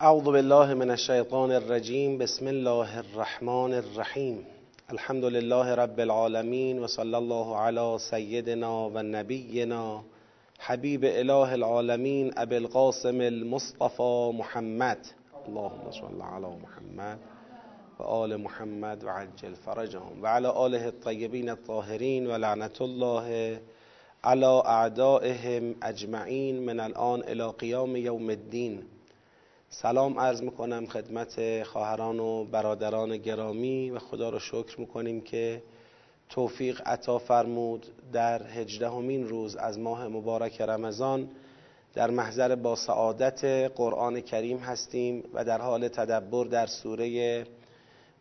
اعوذ بالله من الشیطان الرجیم بسم الله الرحمن الرحیم الحمد لله رب العالمین و صلی الله علی سیدنا و نبینا حبیب اله العالمین ابی القاسم المصطفى محمد. اللهم صل علی محمد و آل محمد و عجل فرجهم و علی آله الطیبین الطاهرین و لعنت الله على اعدائهم اجمعین من الان الى قیام یوم الدین سلام عرض می‌کنم خدمت خواهران و برادران گرامی و خدا رو شکر می‌کنیم که توفیق عطا فرمود در هجدهمین روز از ماه مبارک رمضان. در محضر با سعادت قرآن کریم هستیم و در حال تدبر در سوره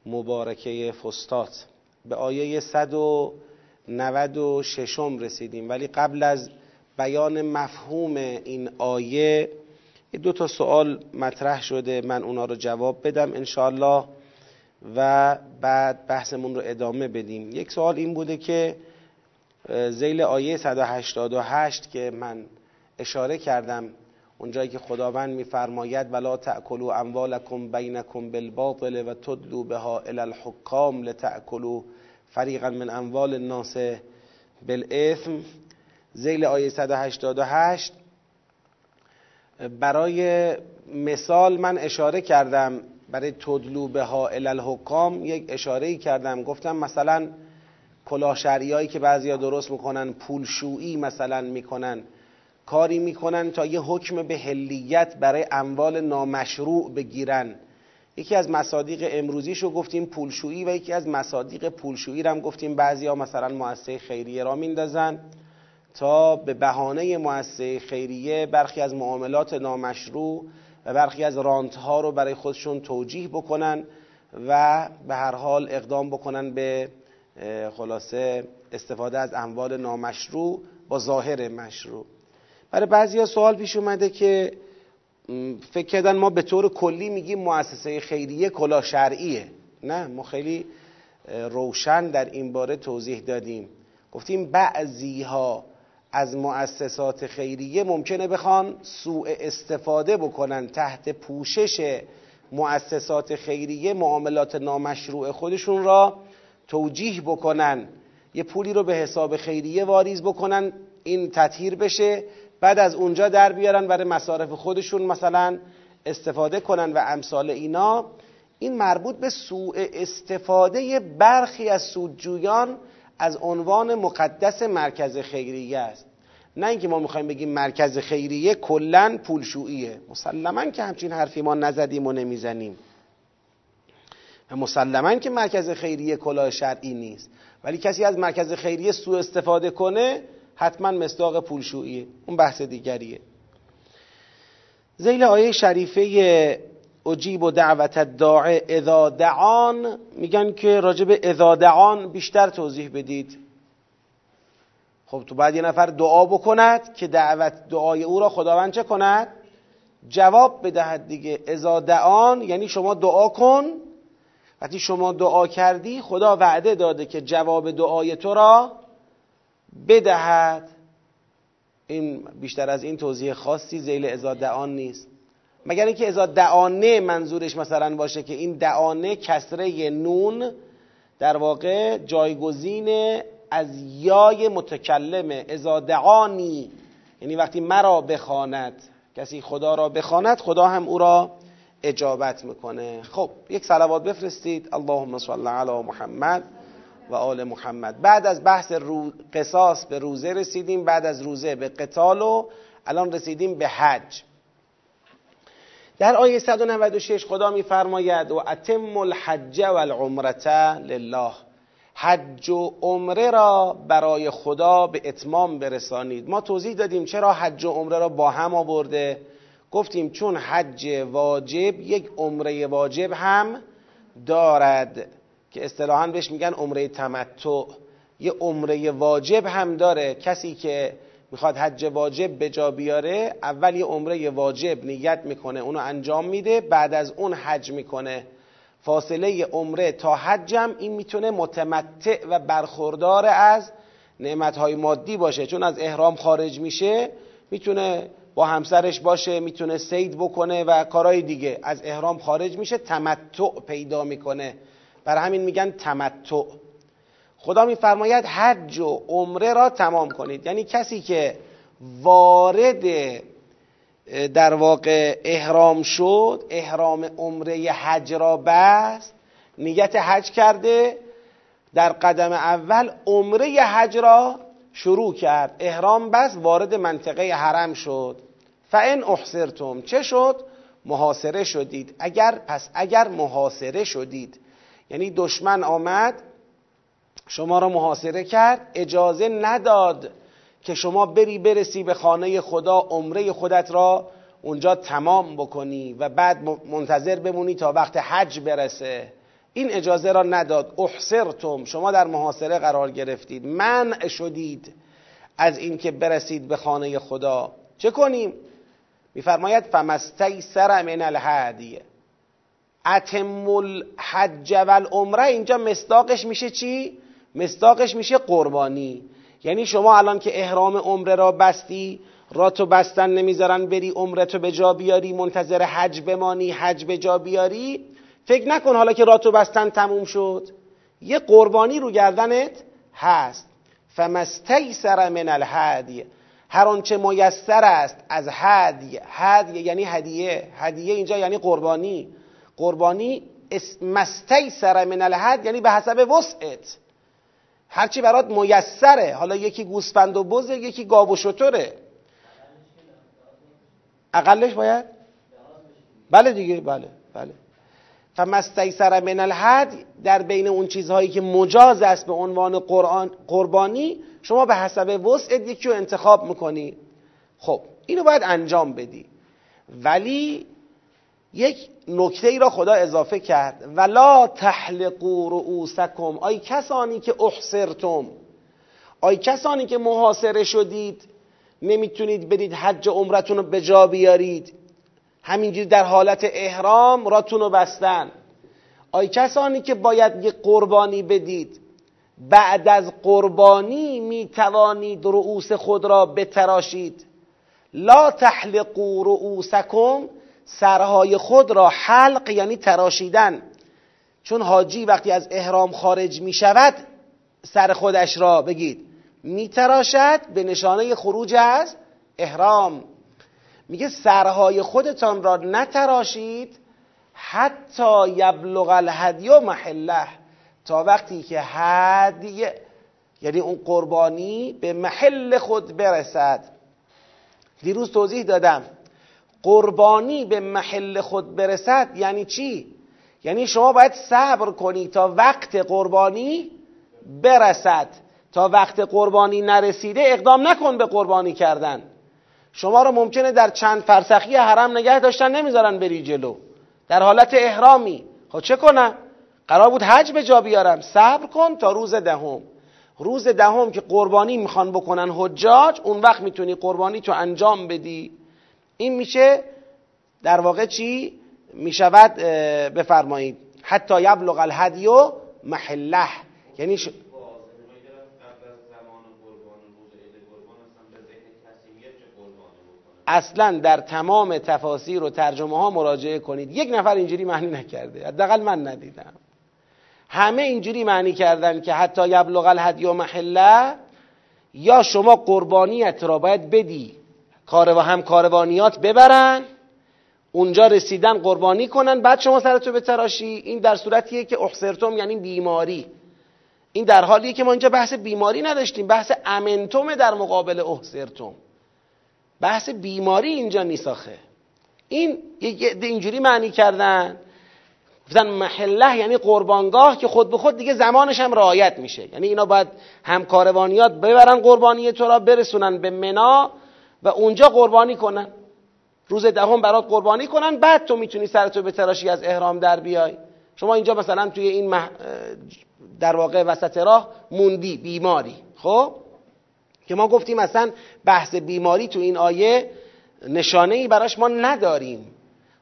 مبارکه فستات به آیه 196 رسیدیم. ولی قبل از بیان مفهوم این آیه دو تا سوال مطرح شده من اونا رو جواب بدم انشاءالله و بعد بحثمون رو ادامه بدیم. یک سوال این بوده که زیل آیه 188 که من اشاره کردم اونجایی که خداوند میفرماید ولا تأکلوا اموالکم بینکم بالباطل و تدلوا بها الی الحکام لتأکلوا فریقا من اموال الناس بالاثم زیل آیه 188 برای مثال من اشاره کردم برای تدلو به ها الحکام یک اشاره کردم. گفتم مثلا کلاهشریایی که بعضیا درست می‌کنن پولشویی مثلا می‌کنن. کاری می‌کنن تا یه حکم به هلیت برای اموال نامشروع بگیرن. یکی از مصادیق امروزیش رو گفتیم پولشویی و یکی از مصادیق پولشویی رو هم گفتیم. بعضیا مثلا مؤسسه خیریه را میندازن. تا به بهانه مؤسسه خیریه برخی از معاملات نامشروع و برخی از رانت ها رو برای خودشون توجیه بکنن و به هر حال اقدام بکنن به خلاصه استفاده از اموال نامشروع با ظاهر مشروع. برای بعضی ها سوال پیش اومده که فکر کردن ما به طور کلی میگیم مؤسسه خیریه کلا شرعیه. نه ما خیلی روشن در این باره توضیح دادیم. گفتیم بعضی ها از مؤسسات خیریه ممکنه بخوان سوء استفاده بکنن تحت پوشش مؤسسات خیریه معاملات نامشروع خودشون را توجیه بکنن. یه پولی رو به حساب خیریه واریز بکنن این تطهیر بشه بعد از اونجا در بیارن برای مصارف خودشون مثلا استفاده کنن و امثال اینا. این مربوط به سوء استفاده برخی از سودجویان از عنوان مقدس مرکز خیریه است. نه اینکه ما می‌خوایم بگیم مرکز خیریه کلا پولشوییه. مسلما که همچین حرفی ما نزدیم و نمی‌زنیم. و مسلما که مرکز خیریه کلاه شرعی نیست. ولی کسی از مرکز خیریه سوء استفاده کنه حتما مصداق پولشوییه. اون بحث دیگریه. زیل آیه شریفه اجیب و دعوت داعه اذا دعان. میگن که راجب اذا دعان بیشتر توضیح بدید. خب تو بعد یه نفر دعا بکند که دعوت دعای او را خداوند چه کند؟ جواب بدهد دیگه. اذا دعان یعنی شما دعا کن. وقتی شما دعا کردی خدا وعده داده که جواب دعای تو را بدهد. این بیشتر از این توضیح خاصی زیل اذا دعان نیست. مگر اینکه ازا دعانه منظورش مثلا باشه که این دعانه کسره نون در واقع جایگزین از یای متکلمه ازا دعانی. یعنی وقتی مرا بخواند کسی خدا را بخواند خدا هم او را اجابت می‌کنه. خب یک صلوات بفرستید. اللهم صل علی محمد و آل محمد. بعد از بحث رو... قصاص به روزه رسیدیم. بعد از روزه به قتال و الان رسیدیم به حج. در آیه 196 خدا میفرماید و اتم الحج و العمرة لله. حج و عمره را برای خدا به اتمام برسانید. ما توضیح دادیم چرا حج و عمره را با هم آورده. گفتیم چون حج واجب یک عمره واجب هم دارد که اصطلاحا بهش میگن عمره تمتع. یه عمره واجب هم داره. کسی که می‌خواد حج واجب به جا بیاره اول یه عمره واجب نیت می‌کنه اونو انجام میده بعد از اون حج می‌کنه. فاصله عمره تا حجم این می‌تونه متمتع و برخوردار از نعمتهای مادی باشه. چون از احرام خارج میشه می‌تونه با همسرش باشه می‌تونه سید بکنه و کارهای دیگه. از احرام خارج میشه تمتع پیدا می‌کنه. برای همین میگن تمتع. خدا میفرماید حج و عمره را تمام کنید. یعنی کسی که وارد در واقع احرام شد احرام عمره حج را بست نیت حج کرده در قدم اول عمره حج را شروع کرد احرام بس وارد منطقه حرم شد. فان احصرتم چه شد؟ محاصره شدید. اگر پس اگر محاصره شدید. یعنی دشمن آمد شما را محاصره کرد اجازه نداد که شما بری برسی به خانه خدا عمره خودت را اونجا تمام بکنی و بعد منتظر بمونی تا وقت حج برسه. این اجازه را نداد. احصرتم. شما در محاصره قرار گرفتید. منع شدید از اینکه برسید به خانه خدا. چه کنیم؟ میفرماید فمستیسر من الهدیه اتم الحج والعمره. اینجا مصداقش میشه چی؟ مصداقش میشه قربانی. یعنی شما الان که احرام عمره را بستی راتو بستن نمی‌ذارن بری عمرتو به جا بیاری منتظر حج بمانی حج به جا بیاری. فکر نکن حالا که راتو بستن تموم شد. یه قربانی رو گردنت هست. فمستیسر من الهدی هر آنچه میسر است از هدی هدی یعنی هدیه. هدیه اینجا یعنی قربانی. قربانی مستیسر من الهد یعنی به حسب وسعت. هرچی برات میسره. حالا یکی گوسفند و بزه یکی گاو و شتره. اقلش باید؟ بله دیگه بله بله. فمستیسر من الحد در بین اون چیزهایی که مجاز است به عنوان قرآن قربانی شما به حسب وسعت یکی رو انتخاب می‌کنی. خب اینو باید انجام بدی. ولی یک نکته ای را خدا اضافه کرد. ولا تحلقوا رؤوسکم آی کسانی که احصرتم آی کسانی که محاصره شدید. نمی‌تونید برید حج عمرتون رو به جا بیارید. همینجوری در حالت احرام راتون رو بستن. آی کسانی که باید یه قربانی بدید. بعد از قربانی می‌توانید رؤوس خود را بتراشید. لا تحلقوا رؤوسکم سرهای خود را حلق یعنی تراشیدن. چون حاجی وقتی از احرام خارج می شود سر خودش را بگید. می تراشد به نشانه خروج از احرام. میگه سرهای خودتان را نتراشید حتی یبلغ الهدی و محله. تا وقتی که هدی یعنی اون قربانی به محل خود برسد. دیروز توضیح دادم. قربانی به محل خود برسد یعنی چی؟ یعنی شما باید صبر کنی تا وقت قربانی برسد. تا وقت قربانی نرسیده اقدام نکن به قربانی کردن. شما رو ممکنه در چند فرسخی حرم نگه داشتن نمی‌ذارن بری جلو. در حالت احرامی. خب چه کنم؟ قرار بود حج به جا بیارم. صبر کن تا روز دهم. روز دهم که قربانی می‌خوان بکنن حجاج اون وقت می‌تونی قربانی تو انجام بدی. این میشه در واقع چی؟ می‌شود بفرمایید. حتی یبلغ الهدی و محله. یعنی ش... اصلا در تمام تفاسیر و ترجمه ها مراجعه کنید. یک نفر اینجوری معنی نکرده. حداقل من ندیدم. همه اینجوری معنی کردن که حتی یبلغ الهدی و محله یا شما قربانیت را باید بدی کارو هم کاروانیات ببرن. اونجا رسیدن قربانی کنن. بعد شما سرتو بتراشی. این در صورتیه که احسرتم یعنی بیماری. این در حالیه که ما اینجا بحث بیماری نداشتیم. بحث امنتم در مقابل احسرتم بحث بیماری اینجا نیساخه این اینجوری معنی کردن. گفتن محله یعنی قربانگاه که خود به خود دیگه زمانش هم رعایت میشه. یعنی اینا باید هم کاروانیات ببرن قربانی تو را برسونن به منا. و اونجا قربانی کنن. روز دهم برات قربانی کنن بعد تو می‌تونی سرتو به تراشی از احرام در بیای. شما اینجا مثلا توی این در واقع وسط راه موندی بیماری. خب؟ که ما گفتیم مثلا بحث بیماری تو این آیه نشانه ای براش ما نداریم.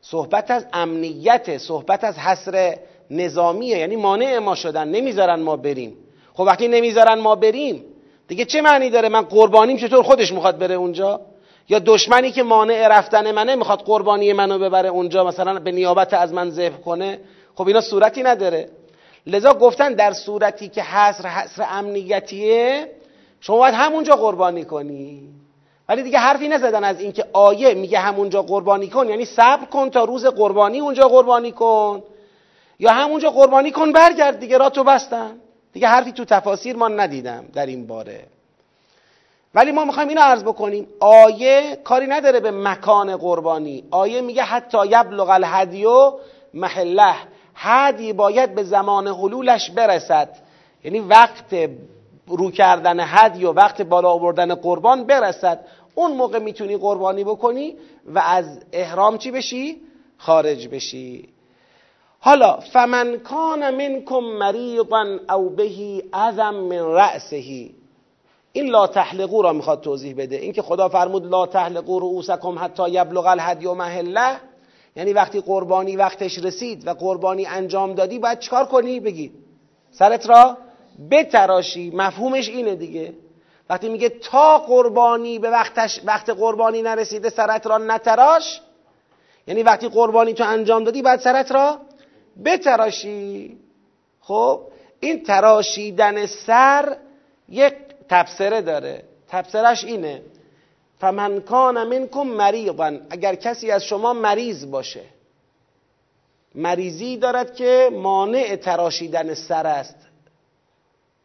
صحبت از امنیت صحبت از حصر نظامیه یعنی مانع ما شدن نمی‌ذارن ما بریم. خب وقتی نمی‌ذارن ما بریم دیگه چه معنی داره من قربانیم چطور خودش می‌خواد بره اونجا؟ یا دشمنی که مانع رفتن منه می‌خواد قربانی منو ببره اونجا مثلا به نیابت از من ذبح کنه؟ خب اینا صورتی نداره. لذا گفتن در صورتی که حصر حصر امنیتیه شما باید همونجا قربانی کنی. ولی دیگه حرفی نزدن از اینکه آیه میگه همونجا قربانی کن یعنی صبر کن تا روز قربانی اونجا قربانی کن. یا همونجا قربانی کن برگرد دیگه را تو بستن. دیگه حرفی تو تفاسیر ما ندیدم در این باره. ولی ما می‌خوایم اینو عرض بکنیم. آیه کاری نداره به مکان قربانی. آیه میگه حتی یبلغ الهدیو محله. هدی باید به زمان حلولش برسد. یعنی وقت رو کردن هدی و وقت بالا آوردن قربان برسد. اون موقع می‌تونی قربانی بکنی و از احرام چی بشی؟ خارج بشی. حالا فمن کان منکم مریضا او بهی اذم من رأسه این لا تحلقو را می‌خواد توضیح بده. اینکه خدا فرمود لا تحلقو رؤوسکم حتی یبلغ الهدی و محله. یعنی وقتی قربانی وقتش رسید و قربانی انجام دادی باید چکار کنی؟ بگی. سرت را بتراشی. مفهومش اینه دیگه. وقتی میگه تا قربانی به وقتش وقت قربانی نرسیده سرت را نتراش. یعنی وقتی قربانی تو انجام دادی باید سرت را بتراشی. خب این تراشیدن سر یک تبصره داره. تبصرش اینه. فمن کان منکم مریضا. اگر کسی از شما مریض باشه. مریضی دارد که مانع تراشیدن سر است.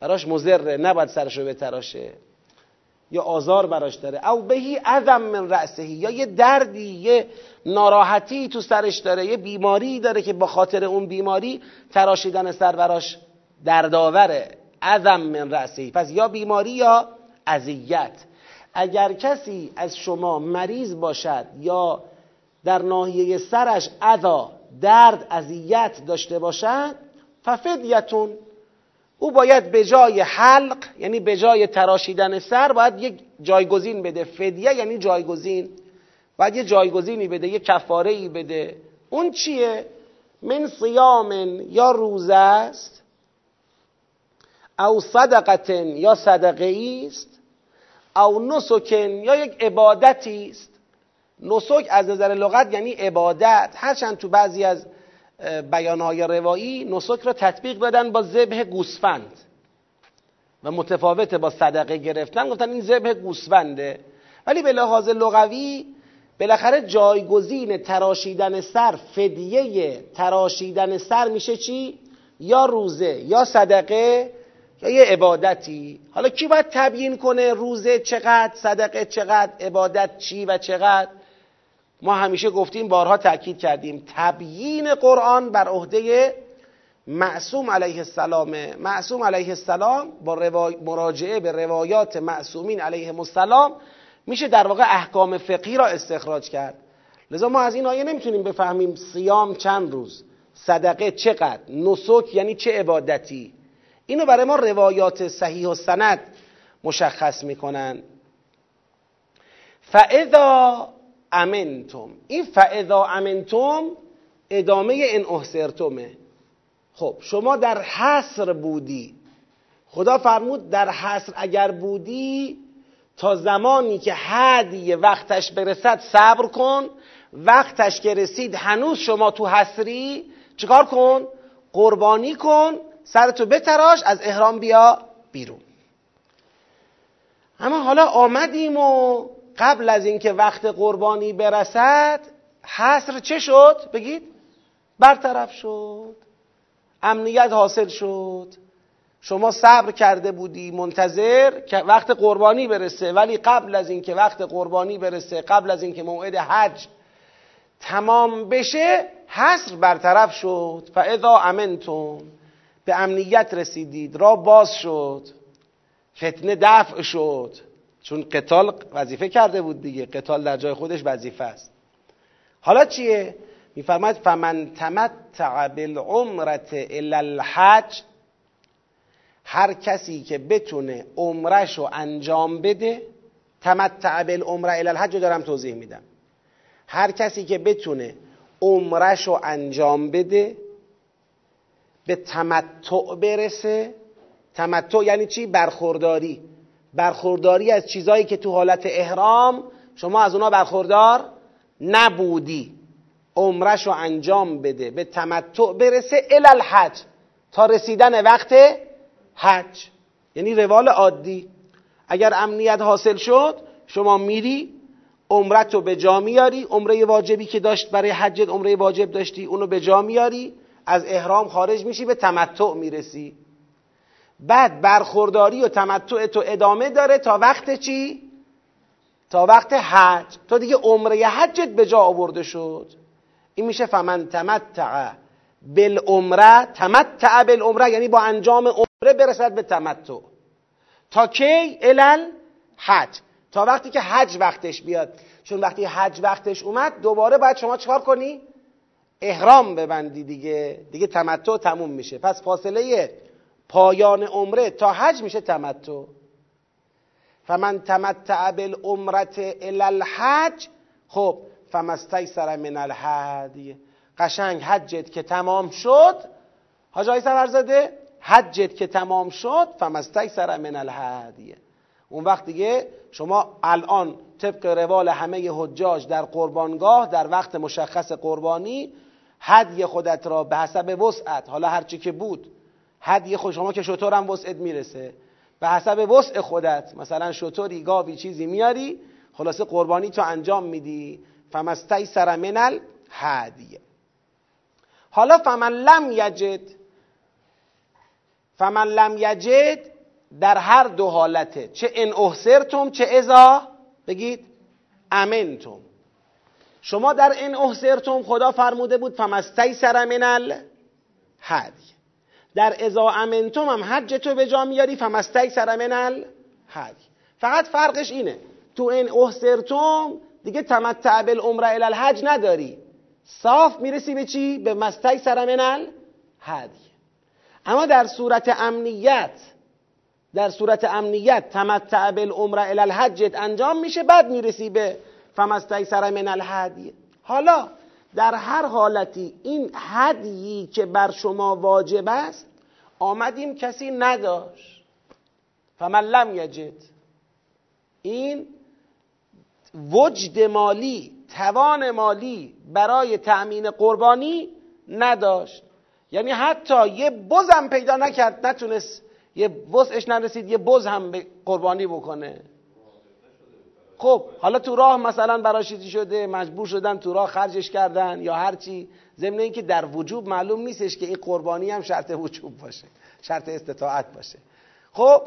براش مزره نباید سرش رو بتراشه. یا آزار براش داره. او بهی عظم من رأسهی. یا یه دردی یه ناراحتی تو سرش داره. یه بیماری داره که با خاطر اون بیماری تراشیدن سر براش دردآوره. عظم من رأسهی. پس یا بیماری یا اذیت. اگر کسی از شما مریض باشد یا در ناحیه سرش اذا درد اذیت داشته باشد ففدیتون او باید به جای حلق یعنی به جای تراشیدن سر باید یک جایگزین بده. فدیه یعنی جایگزین. باید یه جایگزینی بده یه کفاره ای بده. اون چیه؟ من صیام یا روزه است او صدقتن یا صدقه است او نسکن یا یک عبادتی است. نسک از نظر لغت یعنی عبادت. هرچند تو بعضی از بیانهای روایی نسک را تطبیق دادن با ذبح گوسفند و متفاوت با صدقه گرفتن. گفتن این ذبح گوسفنده. ولی به لحاظ لغوی بالاخره جایگزین تراشیدن سر فدیه تراشیدن سر میشه چی؟ یا روزه یا صدقه یا یه عبادتی. حالا کی باید تبیین کنه روزه چقدر صدقه چقدر عبادت چی و چقدر؟ ما همیشه گفتیم بارها تاکید کردیم تبیین قرآن بر عهده معصوم علیه السلام معصوم علیه السلام با مراجعه به روایات معصومین علیه السلام میشه در واقع احکام فقهی را استخراج کرد. لذا ما از این آیه نمی‌تونیم بفهمیم صیام چند روز صدقه چقدر نسک یعنی چه عبادتی. اینو برای ما روایات صحیح و سند مشخص می‌کنن. فاذا امنتم این فاذا امنتم ادامه این احسرتمه. خب شما در حصر بودی. خدا فرمود در حصر اگر بودی تا زمانی که حدی وقتش برسد صبر کن. وقتش که رسید هنوز شما تو حصری چیکار کن؟ قربانی کن سرتو بتراش از احرام بیا بیرون. اما حالا آمدیم و قبل از اینکه وقت قربانی برسد حصر چه شد؟ بگید. برطرف شد. امنیت حاصل شد. شما صبر کرده بودی منتظر که وقت قربانی برسه. ولی قبل از اینکه وقت قربانی برسه قبل از اینکه موعد حج تمام بشه حصر برطرف شد. فاذا امنتم به امنیت رسیدید. را باز شد. فتنه دفع شد. چون قتال وظیفه کرده بود دیگه. قتال در جای خودش وظیفه است. حالا چیه؟ میفرماید فمن تمتع بالعمرت الی الحج هر کسی که بتونه عمرش رو انجام بده تمتع بالعمره الی الحج رو دارم توضیح میدم. هر کسی که بتونه عمرش رو انجام بده به تمتع برسه. تمتع یعنی چی؟ برخورداری. برخورداری از چیزایی که تو حالت احرام شما از اونا برخوردار نبودی. عمرش رو انجام بده به تمتع برسه الالحج تا رسیدن وقت حج. یعنی روال عادی. اگر امنیت حاصل شد شما میری عمرت رو به جا میاری. عمره واجبی که داشت برای حجت عمره واجب داشتی اونو به جا میاری. از احرام خارج میشی به تمتع می‌رسی. بعد برخورداری و تمتع تو ادامه داره تا وقت چی؟ تا وقت حج. تو دیگه عمره حجت به جا آورده شد. این میشه فمن تمتع بالعمره. تمتع بالعمره یعنی با انجام عمره برسد به تمتع. تا کی؟ الال حج تا وقتی که حج وقتش بیاد. چون وقتی حج وقتش اومد دوباره باید شما چکار کنی؟ احرام ببندی دیگه. دیگه تمتع تموم میشه. پس فاصله پایان عمره تا حج میشه تمتع. فمن تمتع بالعمرت الى الحج خب فمستیسر من الهدی قشنگ حجت که تمام شد حاج سفرزاده حجت که تمام شد فمستیسر من الهدیه اون وقت دیگه شما الان طبق روال همه حجاج در قربانگاه در وقت مشخص قربانی هدی خودت را به حسب وسعت حالا هرچی که بود هدی خود شما که شطور هم وسعت می‌رسه. به حسب وسع خودت مثلا شطوری گاوی چیزی میاری خلاصه قربانی تو انجام میدی. فمستی سر من الهدیه حالا فمن لم یجد فمن لم یجد در هر دو حالته. چه ان احسرتم چه ازا بگید امنتم. شما در این احسرتم خدا فرموده بود فمستی سر من الهدی در ازا امنتم هم حج تو به جا میاری فمستی سر من الهدی فقط فرقش اینه. تو این احسرتم دیگه تمتع بالعمره الی الحج نداری. صاف می‌رسی به چی؟ به مستی سر من الهدی اما در صورت امنیت در صورت امنیت تمتع بالعمره الحج انجام میشه بعد می‌رسی به فمستی سر من الهدی حالا در هر حالتی این هدیی که بر شما واجب است آمدیم کسی نداشت. فمن لم یجد. این وجد مالی توان مالی برای تأمین قربانی نداشت. یعنی حتی یه بزم پیدا نکرد نتونست یه وسعش نرسید یه بز هم به قربانی بکنه. خب حالا تو راه مثلا برای چیزی شده مجبور شدن تو راه خرجش کردن یا هرچی ضمن اینکه در وجوب معلوم نیستش که این قربانی هم شرط وجوب باشه شرط استطاعت باشه. خب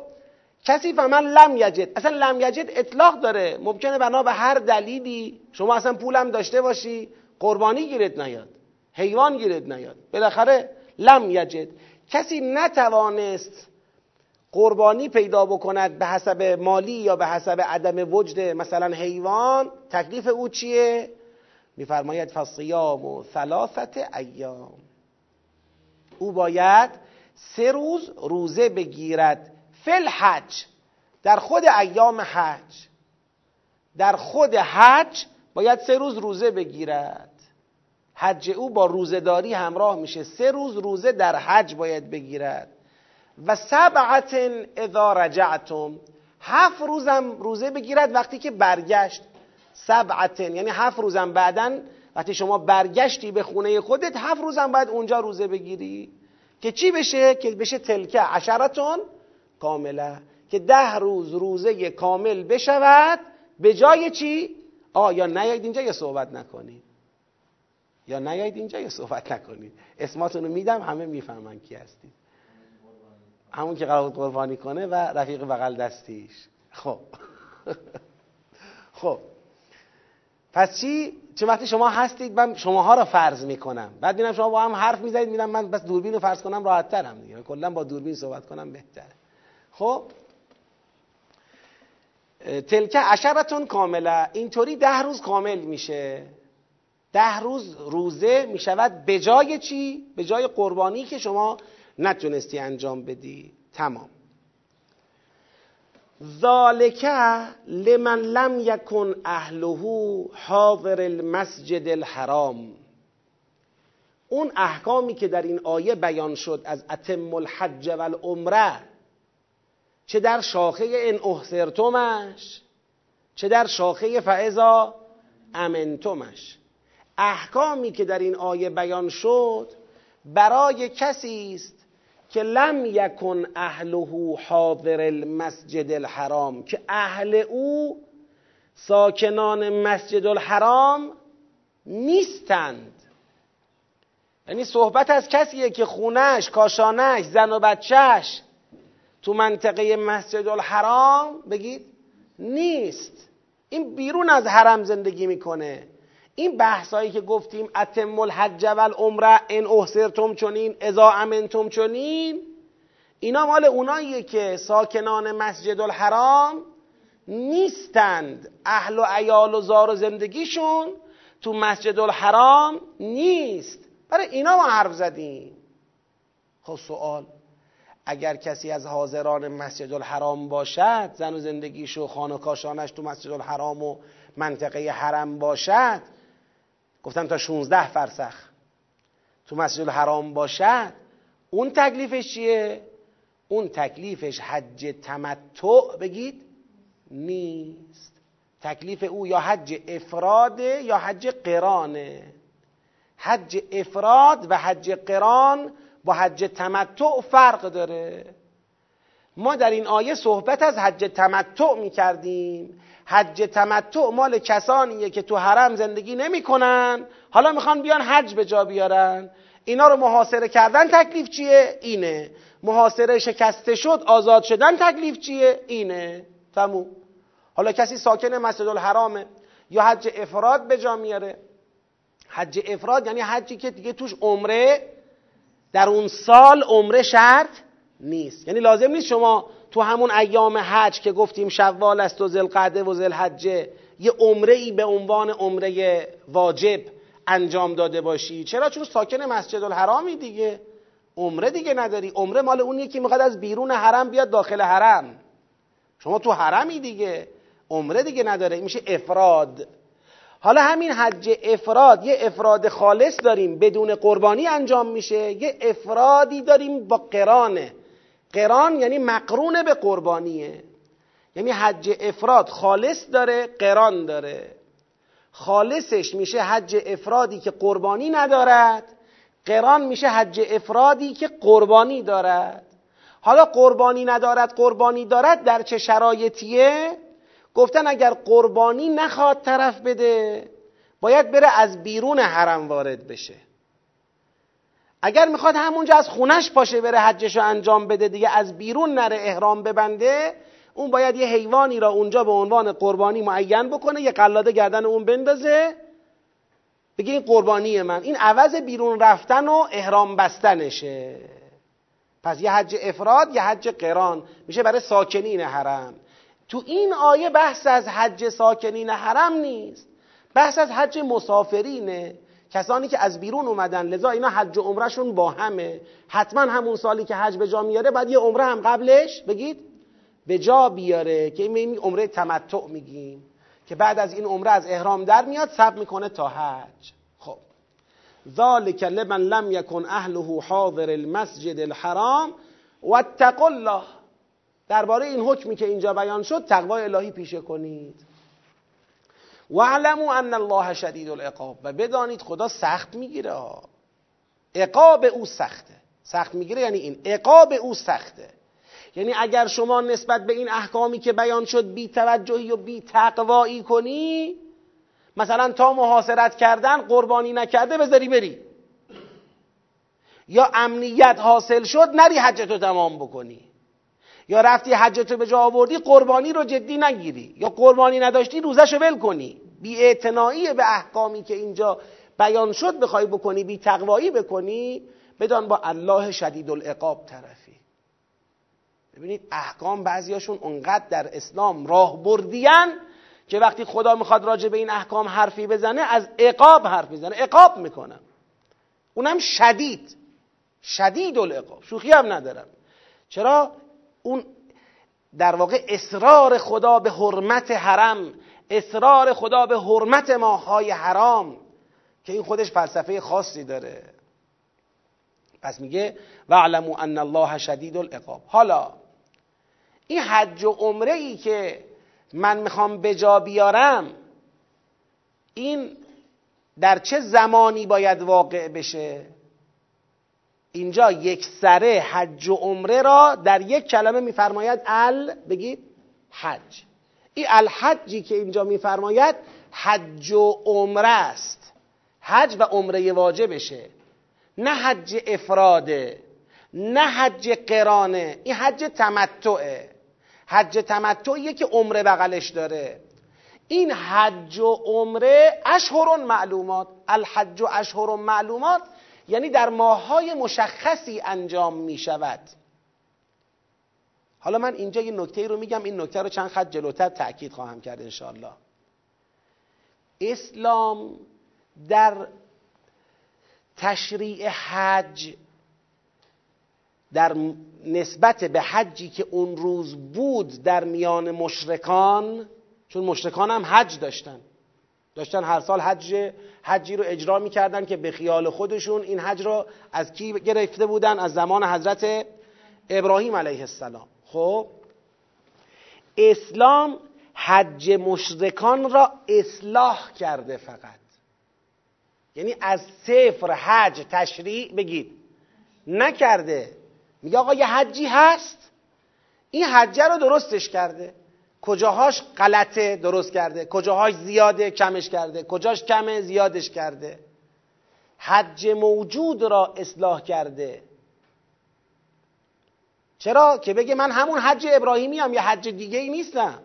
کسی فمن لم یجد اصلا لم یجد اطلاق داره. ممکنه بنا به هر دلیلی شما اصلا پولم داشته باشی قربانی گیرت نیاد حیوان گیرت نیاد. بالاخره لم یجد. کسی نتوانست قربانی پیدا بکند به حسب مالی یا به حسب عدم وجد مثلا حیوان تکلیف او چیه؟ میفرماید فصیام و ثلاثت ایام. او باید سه روز روزه بگیرد. فل حج در خود ایام حج. در خود حج باید سه روز روزه بگیرد. حج او با روزهداری همراه میشه. سه روز روزه در حج باید بگیرد. و سبعت اذا رجعتم. هفت روزم روزه بگیرد وقتی که برگشت. سبعت یعنی هفت روزم بعدا وقتی شما برگشتی به خونه خودت هفت روزم باید اونجا روزه بگیری. که چی بشه؟ که بشه تلکه عشرتون کامله. که ده روز روزه کامل بشود. به جای چی؟ آ یا نیاید اینجا یا صحبت نکنید یا نیاید اینجا یا صحبت نکنید اسماتونو میدم همه می‌فهمن کی هستید. همون که قرار قربانی کنه و رفیق بغل دستیش. خب. خب. پس چی؟ چه وقتی شما هستید من شماها را فرض می‌کنم. بعد بینم شما با هم حرف می‌زنید میدم من بس دوربین رو فرض کنم راحت ترم دیگه. کلا با دوربین صحبت کنم بهتره. خب. تلکه عشرتون کامله. اینطوری ده روز کامل میشه. ده روز روزه می‌شود به جای چی؟ به جای قربانی که شما نتونستی انجام بدی. تمام. ذالک لمن لم یکن اهله حاضر المسجد الحرام. اون احکامی که در این آیه بیان شد از اتم الحج و چه در شاخه این احسرتمش چه در شاخه فعضا امنتمش. احکامی که در این آیه بیان شد برای کسی است که لم یکن اهله حاضر المسجد الحرام که اهل او ساکنان مسجد الحرام نیستند. یعنی صحبت از کسیه که خونش، کاشانش، زن و بچهش تو منطقه مسجد الحرام بگید نیست. این بیرون از حرم زندگی می‌کنه. این بحثایی که گفتیم اتم الحج و العمره ان احسرتم چنین اذا امنتم چنین اینا مال اوناییه که ساکنان مسجد الحرام نیستند. اهل و عیال و زار و زندگیشون تو مسجد الحرام نیست. برای اینا ما حرف زدیم. خب سوال اگر کسی از حاضران مسجد الحرام باشد زن و زندگیش و خانه تو مسجد الحرام و منطقه حرم باشد گفتم تا 16 فرسخ. تو مسجد الحرام باشد اون تکلیفش چیه؟ اون تکلیفش حج تمتع بگید نیست. تکلیف او یا حج افراده یا حج قرانه حج افراد و حج قران با حج تمتع فرق داره. ما در این آیه صحبت از حج تمتع می کردیم حج تمتع مال کسانیه که تو حرم زندگی نمی‌کنن. حالا می‌خوان بیان حج به جا بیارن. اینا رو محاصره کردن تکلیف چیه؟ اینه. محاصره شکسته شد آزاد شدن تکلیف چیه؟ اینه. تموم. حالا کسی ساکن مسجد الحرامه یا حج افراد به جا میاره؟ حج افراد یعنی حجی که دیگه توش عمره در اون سال عمره شرط نیست. یعنی لازم نیست شما تو همون ایام حج که گفتیم شوال است و ذوالقعده و ذوالحجه یه عمره ای به عنوان عمره واجب انجام داده باشی. چرا؟ چون ساکن مسجد الحرامی دیگه. عمره دیگه نداری. عمره مال اونیه که می‌خواد از بیرون حرم بیاد داخل حرم. شما تو حرمی دیگه. عمره دیگه نداره. میشه افراد. حالا همین حج افراد یه افراد خالص داریم. بدون قربانی انجام میشه. یه افرادی داریم با قرانه. قران یعنی مقرونه به قربانیه. یعنی حج افراد خالص داره قران داره. خالصش میشه حج افرادی که قربانی ندارد قران میشه حج افرادی که قربانی دارد. حالا قربانی ندارد قربانی دارد در چه شرایطیه؟ گفتن اگر قربانی نخواد طرف بده باید بره از بیرون حرم وارد بشه. اگر می‌خواد همونجا از خونش پاشه بره حجش رو انجام بده دیگه از بیرون نره احرام ببنده اون باید یه حیوانی را اونجا به عنوان قربانی معین بکنه یه قلاده گردن اون بندازه. بگه این قربانی من. این عوض بیرون رفتن و احرام بستنشه. پس یه حج افراد یه حج قران. میشه برای ساکنین حرم. تو این آیه بحث از حج ساکنین حرم نیست. بحث از حج مسافرینه. کسانی که از بیرون اومدن لذا اینا حج و عمرهشون با همه. حتما همون سالی که حج به جا میاره بعد یه عمره هم قبلش بگید به جا بیاره که این عمره تمتع میگیم که بعد از این عمره از احرام در میاد سب می‌کنه تا حج. خب. ذالک لمن لم یکن اهله حاضر المسجد الحرام واتقوا الله. درباره این حکمی که اینجا بیان شد تقوای الهی پیشه کنید. واعلموا ان الله شدید العقاب. و بدانید خدا سخت می‌گیره. عقاب او سخته. سخت می‌گیره یعنی این. عقاب او سخته. یعنی اگر شما نسبت به این احکامی که بیان شد بی توجهی و بی تقوایی کنی مثلا تا محاصرت کردن قربانی نکرده بذاری بری. یا امنیت حاصل شد نری حجتو تمام بکنی. یا رفتی حجتو به جا آوردی قربانی رو جدی نگیری. یا قربانی نداشتی روزش ول کنی. بی به احکامی که اینجا بیان شد بخوای بکنی بی تقوایی بکنی بدان با الله شدید العقاب طرفی. ببینید احکام بعضیاشون اونقدر در اسلام راه بردیان که وقتی خدا می‌خواد راجع به این احکام حرفی بزنه از عقاب حرف می‌زنه. عقاب می‌کنم اونم شدید. شدید العقاب. شوخی هم ندارم. چرا؟ اون در واقع اصرار خدا به حرمت حرم اصرار خدا به حرمت ماهای حرام که این خودش فلسفه خاصی داره. پس میگه واعلموا ان الله شدید العقاب. حالا این حج و عمره ای که من می‌خوام به جا بیارم این در چه زمانی باید واقع بشه؟ اینجا یک سره حج و عمره را در یک کلمه میفرماید ال بگید حج. این الحجی که اینجا میفرماید حج و عمره است. حج و عمره واجبشه. نه حج افراده نه حج قرانه. این حج تمتعه. حج تمتعیه که عمره بغلش داره. این حج و عمره اشهر معلومات. الحج و اشهر معلومات یعنی در ماههای مشخصی انجام می شود. حالا من اینجا یه نکته رو میگم این نکته رو چند خط جلوتر تاکید خواهم کرد انشاءالله. اسلام در تشریع حج در نسبت به حجی که اون روز بود در میان مشرکان چون مشرکان هم حج داشتن. داشتن هر سال حج حجی رو اجرا می‌کردن که به خیال خودشون این حج رو از کی گرفته بودن؟ از زمان حضرت ابراهیم علیه السلام. خب؟ اسلام حج مشرکان را اصلاح کرده فقط. یعنی از صفر حج تشریع بگید. نکرده. میگه آقا یه حجی هست. این حجه رو درستش کرده. کجاهاش غلطه درست کرده. کجاهاش زیاده کمش کرده. کجاش کمه زیادش کرده. حج موجود را اصلاح کرده. چرا؟ که بگه من همون حج ابراهیمی هم یه حج دیگه ای نیستم.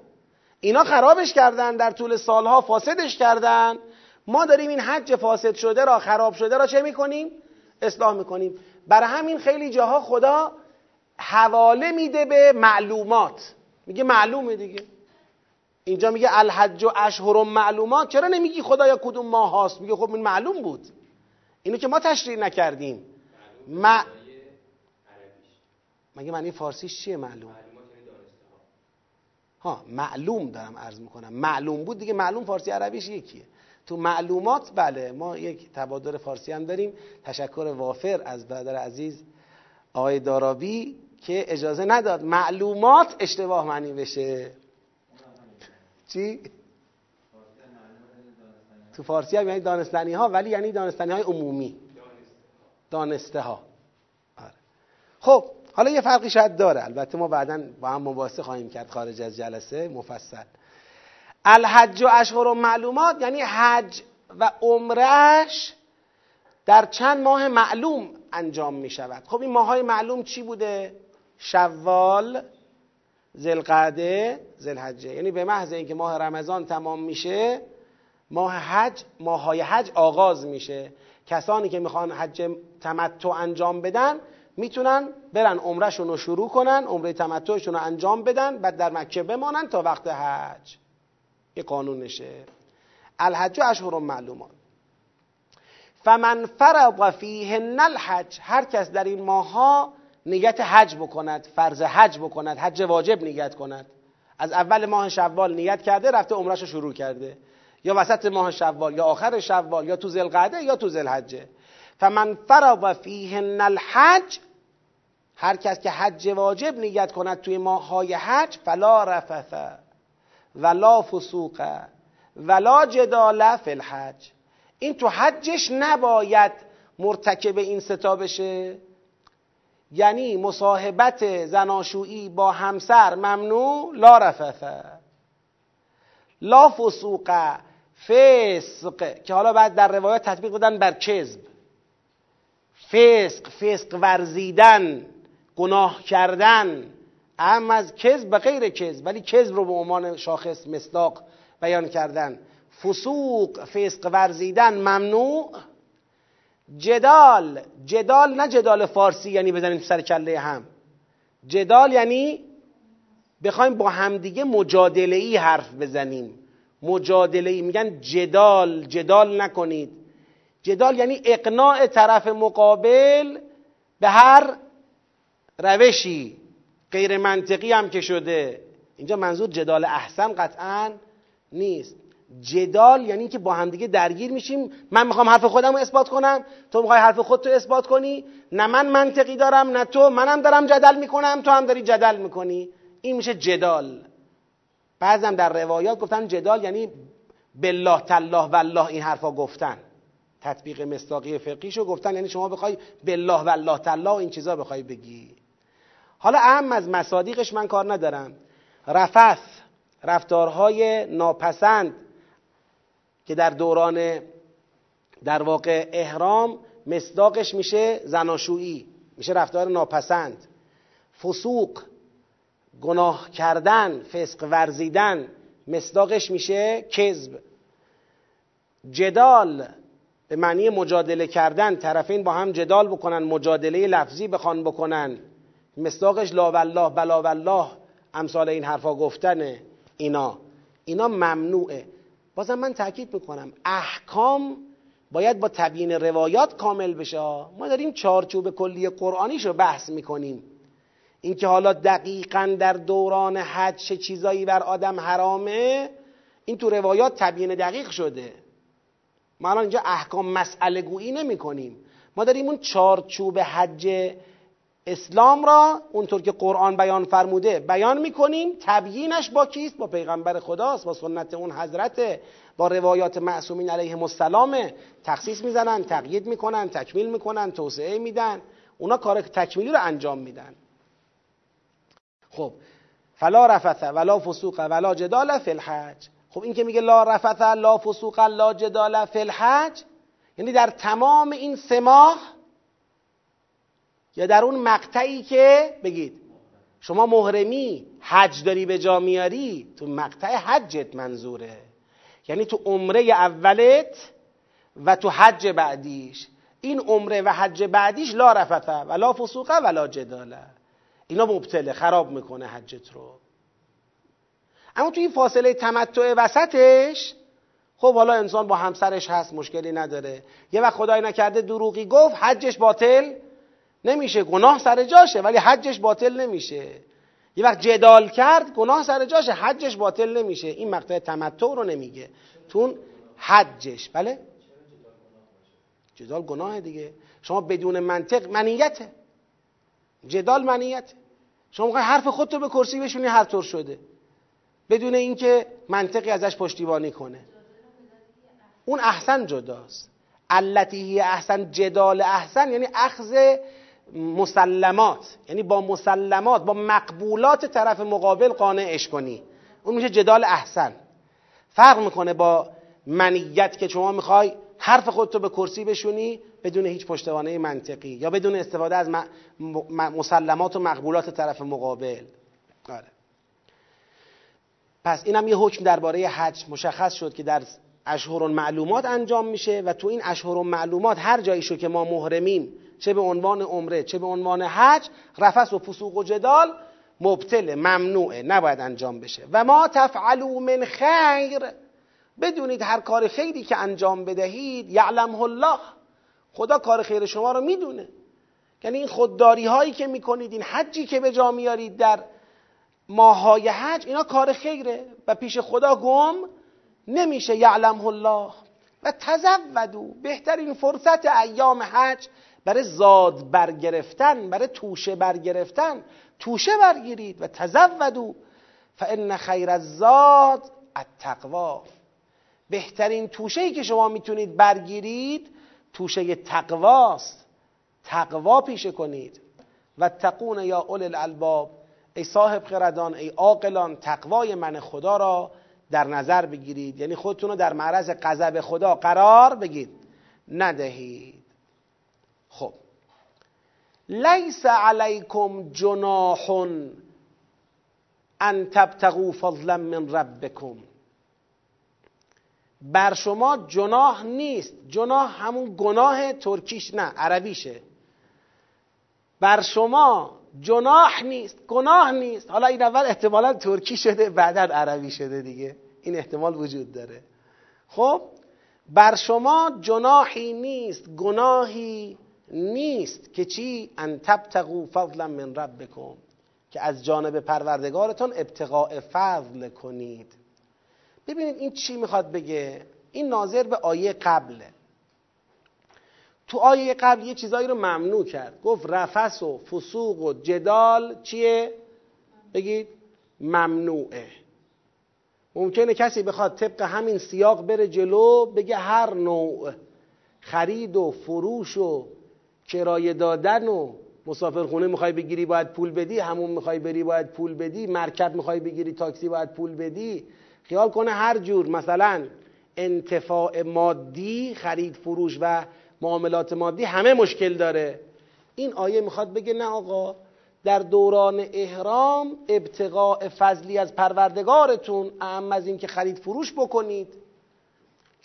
اینا خرابش کردن در طول سالها فاسدش کردن. ما داریم این حج فاسد شده را خراب شده را چه می‌کنیم؟ اصلاح می‌کنیم. برای همین خیلی جاها خدا حواله میده به معلومات. میگه معلومه دیگه. اینجا میگه الحج و اشهر معلومات. چرا نمیگی خدایا کدوم ماه هاست؟ میگه خب این معلوم بود. اینو که ما تشریح نکردیم. ما مگه معنی فارسیش چیه معلوم؟ ها معلوم دارم عرض می‌کنم. معلوم بود دیگه معلوم فارسی عربیش یکیه. تو معلومات بله ما یک تبادر فارسی هم داریم. تشکر وافر از برادر عزیز آقای دارابی که اجازه نداد معلومات اشتباه معنی بشه چی؟ تو فارسی هم یعنی دانستنی ها ولی یعنی دانستنی های عمومی دانسته ها آره. خب حالا یه فرقی شاید داره البته ما بعدا با هم مباحثه خواهیم کرد خارج از جلسه مفصل الحج و اشهر و معلومات یعنی حج و عمرش در چند ماه معلوم انجام می شود خب این ماهای معلوم چی بوده؟ شوال زلقعده زلحجه یعنی به محض اینکه ماه رمضان تمام میشه ماه حج ماهای حج آغاز میشه. کسانی که می‌خوان حج تمتع انجام بدن می‌تونن برن عمرهشون رو شروع کنن عمره تمتعشون رو انجام بدن بعد در مکه بمانن تا وقت حج. یه قانونشه. الحج اشهر معلومات. فمن فرض فیهن الحج هر کس در این ماها نیت حج بکند فرض حج بکند حج واجب نیت کند. از اول ماه شوال نیت کرده رفته عمرش رو شروع کرده. یا وسط ماه شوال یا آخر شوال یا تو ذوالقعده یا تو ذوالحجه فمن فرض فیهن الحج هر کس که حج واجب نیت کند توی ماههای حج فلا رفث ولا فسوق ولا جدال فی الحج. این تو حجش نباید مرتکب این ستا بشه. یعنی مصاحبت زناشویی با همسر ممنوع؟ لا رفثه لا فسوق. فسق. که حالا بعد در روایات تطبیق بدن بر کذب. فسق فسق ورزیدن گناه کردن. اهم از کذب به غیر کذب ولی کذب رو به عنوان شاخص مصداق بیان کردن. فسوق فسق ورزیدن ممنوع؟ جدال جدال نه جدال فارسی یعنی بزنیم سر کله هم. جدال یعنی بخوایم با همدیگه مجادله ای حرف بزنیم. مجادله ای میگن جدال جدال نکنید. جدال یعنی اقناع طرف مقابل به هر روشی غیر منطقی هم که شده. اینجا منظور جدال احسن قطعا نیست. جدال یعنی که با همدیگه درگیر میشیم. من می‌خوام حرف خودم رو اثبات کنم. تو می‌خوای حرف خودت رو اثبات کنی؟ نه من منطقی دارم نه تو. منم دارم جدل می‌کنم تو هم داری جدل می‌کنی. این میشه جدال. بعضم در روایات گفتن جدال یعنی بالله تالله والله این حرفا گفتن. تطبیق مصداقی فقیشو گفتن. یعنی شما بخوای بالله والله تالله این چیزا بخوای بگی. حالا اهم از مصادیقش من کار ندارم. رفث رفتارهای ناپسند که در دوران در واقع احرام مصداقش میشه زناشویی میشه رفتار ناپسند. فسوق گناه کردن فسق ورزیدن مصداقش میشه کذب. جدال به معنی مجادله کردن طرفین با هم جدال بکنن مجادله لفظی بخوان بکنن. مصداقش لا والله بلا والله امثال این حرفا گفتن اینا. اینا ممنوعه. بازم من تاکید می‌کنم. احکام باید با تبیین روایات کامل بشه. ما داریم چارچوب کلی قرآنیش رو بحث می‌کنیم. اینکه حالا دقیقا در دوران حج چه چیزایی بر آدم حرامه این تو روایات تبیین دقیق شده. ما الان اینجا احکام مسئله گویی نمی کنیم ما داریم اون چارچوب حج اسلام را اونطور که قرآن بیان فرموده بیان می‌کنیم تبیینش با کیست؟ با پیغمبر خداست با سنت اون حضرت با روایات معصومین علیهم السلام تخصیص می‌زنن تقیید می‌کنن تکمیل می‌کنن توسعه میدن. اونا کار تکمیلی رو انجام میدن. خب فلا رفث ولا فسوق ولا جدال فی الحج. خب این که میگه لا رفث لا فسوق لا جدال فی الحج یعنی در تمام این سه ماه یا در اون مقطعی که بگید شما محرمی حج داری به جا میاری تو مقطع حجت منظوره. یعنی تو عمره اولت و تو حج بعدیش. این عمره و حج بعدیش لا رفته و لا فسوقه و لا جداله اینا مبتله خراب می‌کنه حجت رو. اما توی این فاصله تمتع وسطش خب حالا انسان با همسرش هست مشکلی نداره. یه وقت خدای نکرده دروغی گفت حجش باطل نمیشه گناه سر جاشه ولی حجش باطل نمیشه. یه وقت جدال کرد گناه سر جاشه حجش باطل نمیشه. این مقطع تمتع رو نمیگه. تون حجش بله؟ جدال گناه دیگه. شما بدون منطق منیته. جدال منیته. شما می‌خوای حرف خودتو به کرسی بشونی هر طور شده. بدون اینکه منطقی ازش پشتیبانی کنه. اون احسن جداست. علتی احسن جدال احسن یعنی اخذ مسلمات یعنی با مسلمات با مقبولات طرف مقابل قانعش کنی اون میشه جدال احسن. فرق می‌کنه با منیت که شما می‌خوای حرف خودتو به کرسی بشونی بدون هیچ پشتوانه منطقی یا بدون استفاده از مسلمات و مقبولات طرف مقابل. آره. پس اینم یه حکم درباره حج مشخص شد که در اشهر معلومات انجام میشه و تو این اشهر معلومات هر جایی شو که ما محرمیم چه به عنوان عمره چه به عنوان حج رفس و فسوق و جدال مبتله ممنوعه نباید انجام بشه. و ما تفعلوا من خیر بدونید هر کار خیری که انجام بدهید یعلمه الله. خدا کار خیر شما رو می‌دونه. یعنی این خودداری هایی که می‌کنید این حجی که به جا میارید در ماهای حج اینا کار خیره. و پیش خدا گم نمیشه یعلمه الله. و تزودو بهترین فرصت ایام حج برای زاد برگرفتن برای توشه برگرفتن توشه برگیرید و تزودو فان خیر الزاد التقوا بهترین توشه ای که شما می‌تونید برگیرید توشه تقواست. تقوا پیشه کنید. و تقون یا اول الالباب ای صاحب خردان ای عاقلان تقوای من خدا را در نظر بگیرید. یعنی خودتون رو در معرض غضب خدا قرار بگید. ندهید. خب. لیس علیکم جناح ان تبتغوا فضلا من ربکم. بر شما جناح نیست. جناح همون گناه ترکیش نه عربیشه. بر شما جناح نیست گناه نیست. حالا این اول احتمالا ترکی شده بعدا عربی شده دیگه. این احتمال وجود داره. خب؟ بر شما جناحی نیست گناهی نیست که چی؟ ان تبتغوا فضلا من ربکم که از جانب پروردگارتون ابتغاء فضل کنید. ببینید این چی می‌خواد بگه؟ این ناظر به آیه قبله. تو آیه قبل یه چیزایی رو ممنوع کرد. گفت رفس و فسوق و جدال چیه؟ بگید ممنوعه. ممکنه کسی بخواد طبق همین سیاق بره جلو بگه هر نوع خرید و فروش و کرایه دادن و مسافرخونه می‌خوای بگیری باید پول بدی همون می‌خوای بری باید پول بدی مرکب می‌خوای بگیری تاکسی باید پول بدی. خیال کنه هر جور مثلا انتفاع مادی خرید فروش و معاملات مادی همه مشکل داره. این آیه می‌خواد بگه نه آقا در دوران احرام ابتقاء فضلی از پروردگارتون اهم از اینکه خرید فروش بکنید.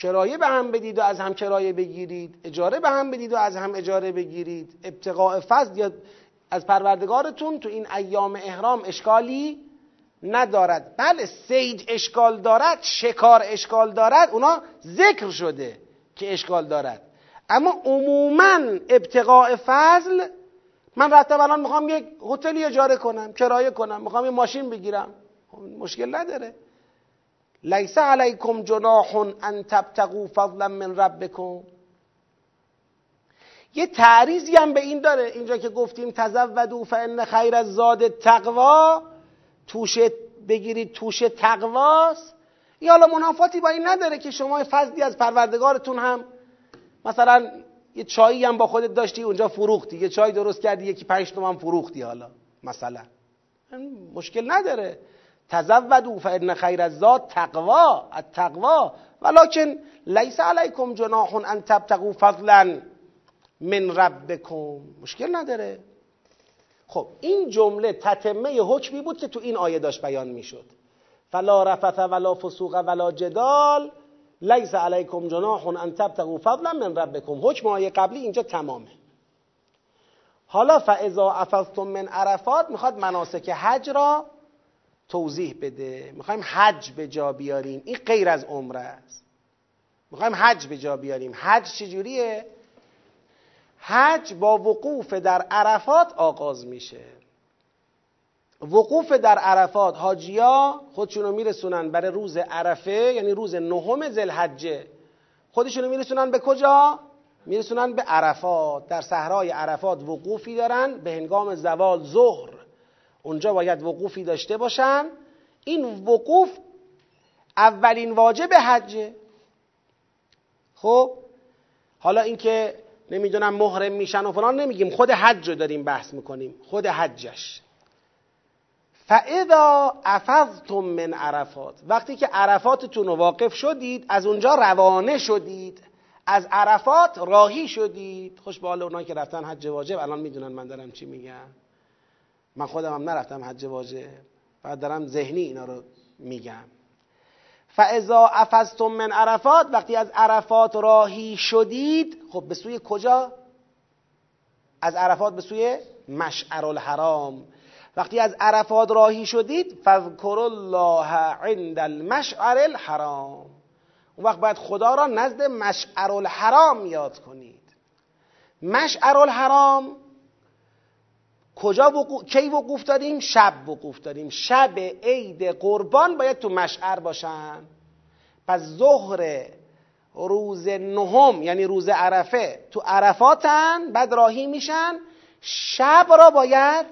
کرایه به هم بدید و از هم کرایه بگیرید. اجاره به هم بدید و از هم اجاره بگیرید. ابتقاء فضل یا از پروردگارتون تو این ایام احرام اشکالی ندارد. بله سید اشکال دارد شکار اشکال دارد اونا ذکر شده که اشکال دارد. اما عموما ابتقاء فضل من رفتم الان می‌خوام یک هتلی اجاره کنم کرایه کنم می‌خوام یه ماشین بگیرم. خب، مشکل نداره. لیس علیکم جناح ان تبتغوا فضلا من ربکم. یه تعریضی هم به این داره. اینجا که گفتیم تزودوا فان خیر الزاد تقوا توش بگیرید توش تقواست. یا حالا منافاتی با این نداره که شما فضلی از پروردگارتون هم مثلا یه چایی هم با خودت داشتی اونجا فروختی. یه چای درست کردی یکی پنج تومن فروختی حالا مثلا. مشکل نداره. تزودوا فان خیر الزاد تقوا التقوا ولكن لیس علیکم جناح ان تبتغوا فضلا من ربکم. مشکل نداره. خب این جمله تتمه حکمی بود که تو این آیه داشت بیان می‌شد. فلا رفث ولا فسوق ولا جدال لیس علیکم جناح ان تبتغوا فضلا من ربکم. حکم آیه قبلی اینجا تمامه. حالا فاذا افضتم من عرفات می‌خواد مناسک حج را توضیح بده. می‌خوایم حج به جا بیاریم. این غیر از عمره است. می‌خوایم حج به جا بیاریم. حج چجوریه؟ حج با وقوف در عرفات آغاز میشه. وقوف در عرفات حاجیا خودشونو میرسونن برای روز عرفه یعنی روز نهم ذوالحجه خودشونو میرسونن به کجا؟ میرسونن به عرفات. در صحرای عرفات وقوفی دارن به هنگام زوال ظهر. اونجا باید وقوفی داشته باشن. این وقوف اولین واجب حجه. خب؟ حالا اینکه نمی‌دونم محرم میشن و فلان نمیگیم. خود حج رو داریم بحث می‌کنیم. خود حجش. فاذا افضتم من عرفات. وقتی که عرفاتتون رو واقف شدید از اونجا روانه شدید. از عرفات راهی شدید. خوش به حال اونایی که رفتن حج واجب الان می‌دونن من دارم چی میگم. من خودم هم نرفتم حج واجب. فقط دارم ذهنی اینا رو میگم. فاذا افضتم من عرفات وقتی از عرفات راهی شدید خب به سوی کجا؟ از عرفات به سوی مشعر الحرام وقتی از عرفات راهی شدید فذکر الله عند المشعر الحرام. اون وقت باید خدا را نزد مشعر الحرام یاد کنید. مشعر الحرام کجا وقوف... کی وقوف داریم؟ شب وقوف داریم. شب عید قربان باید تو مشعر باشن. پس ظهر روز نهم یعنی روز عرفه تو عرفاتن بعد راهی میشن. شب را باید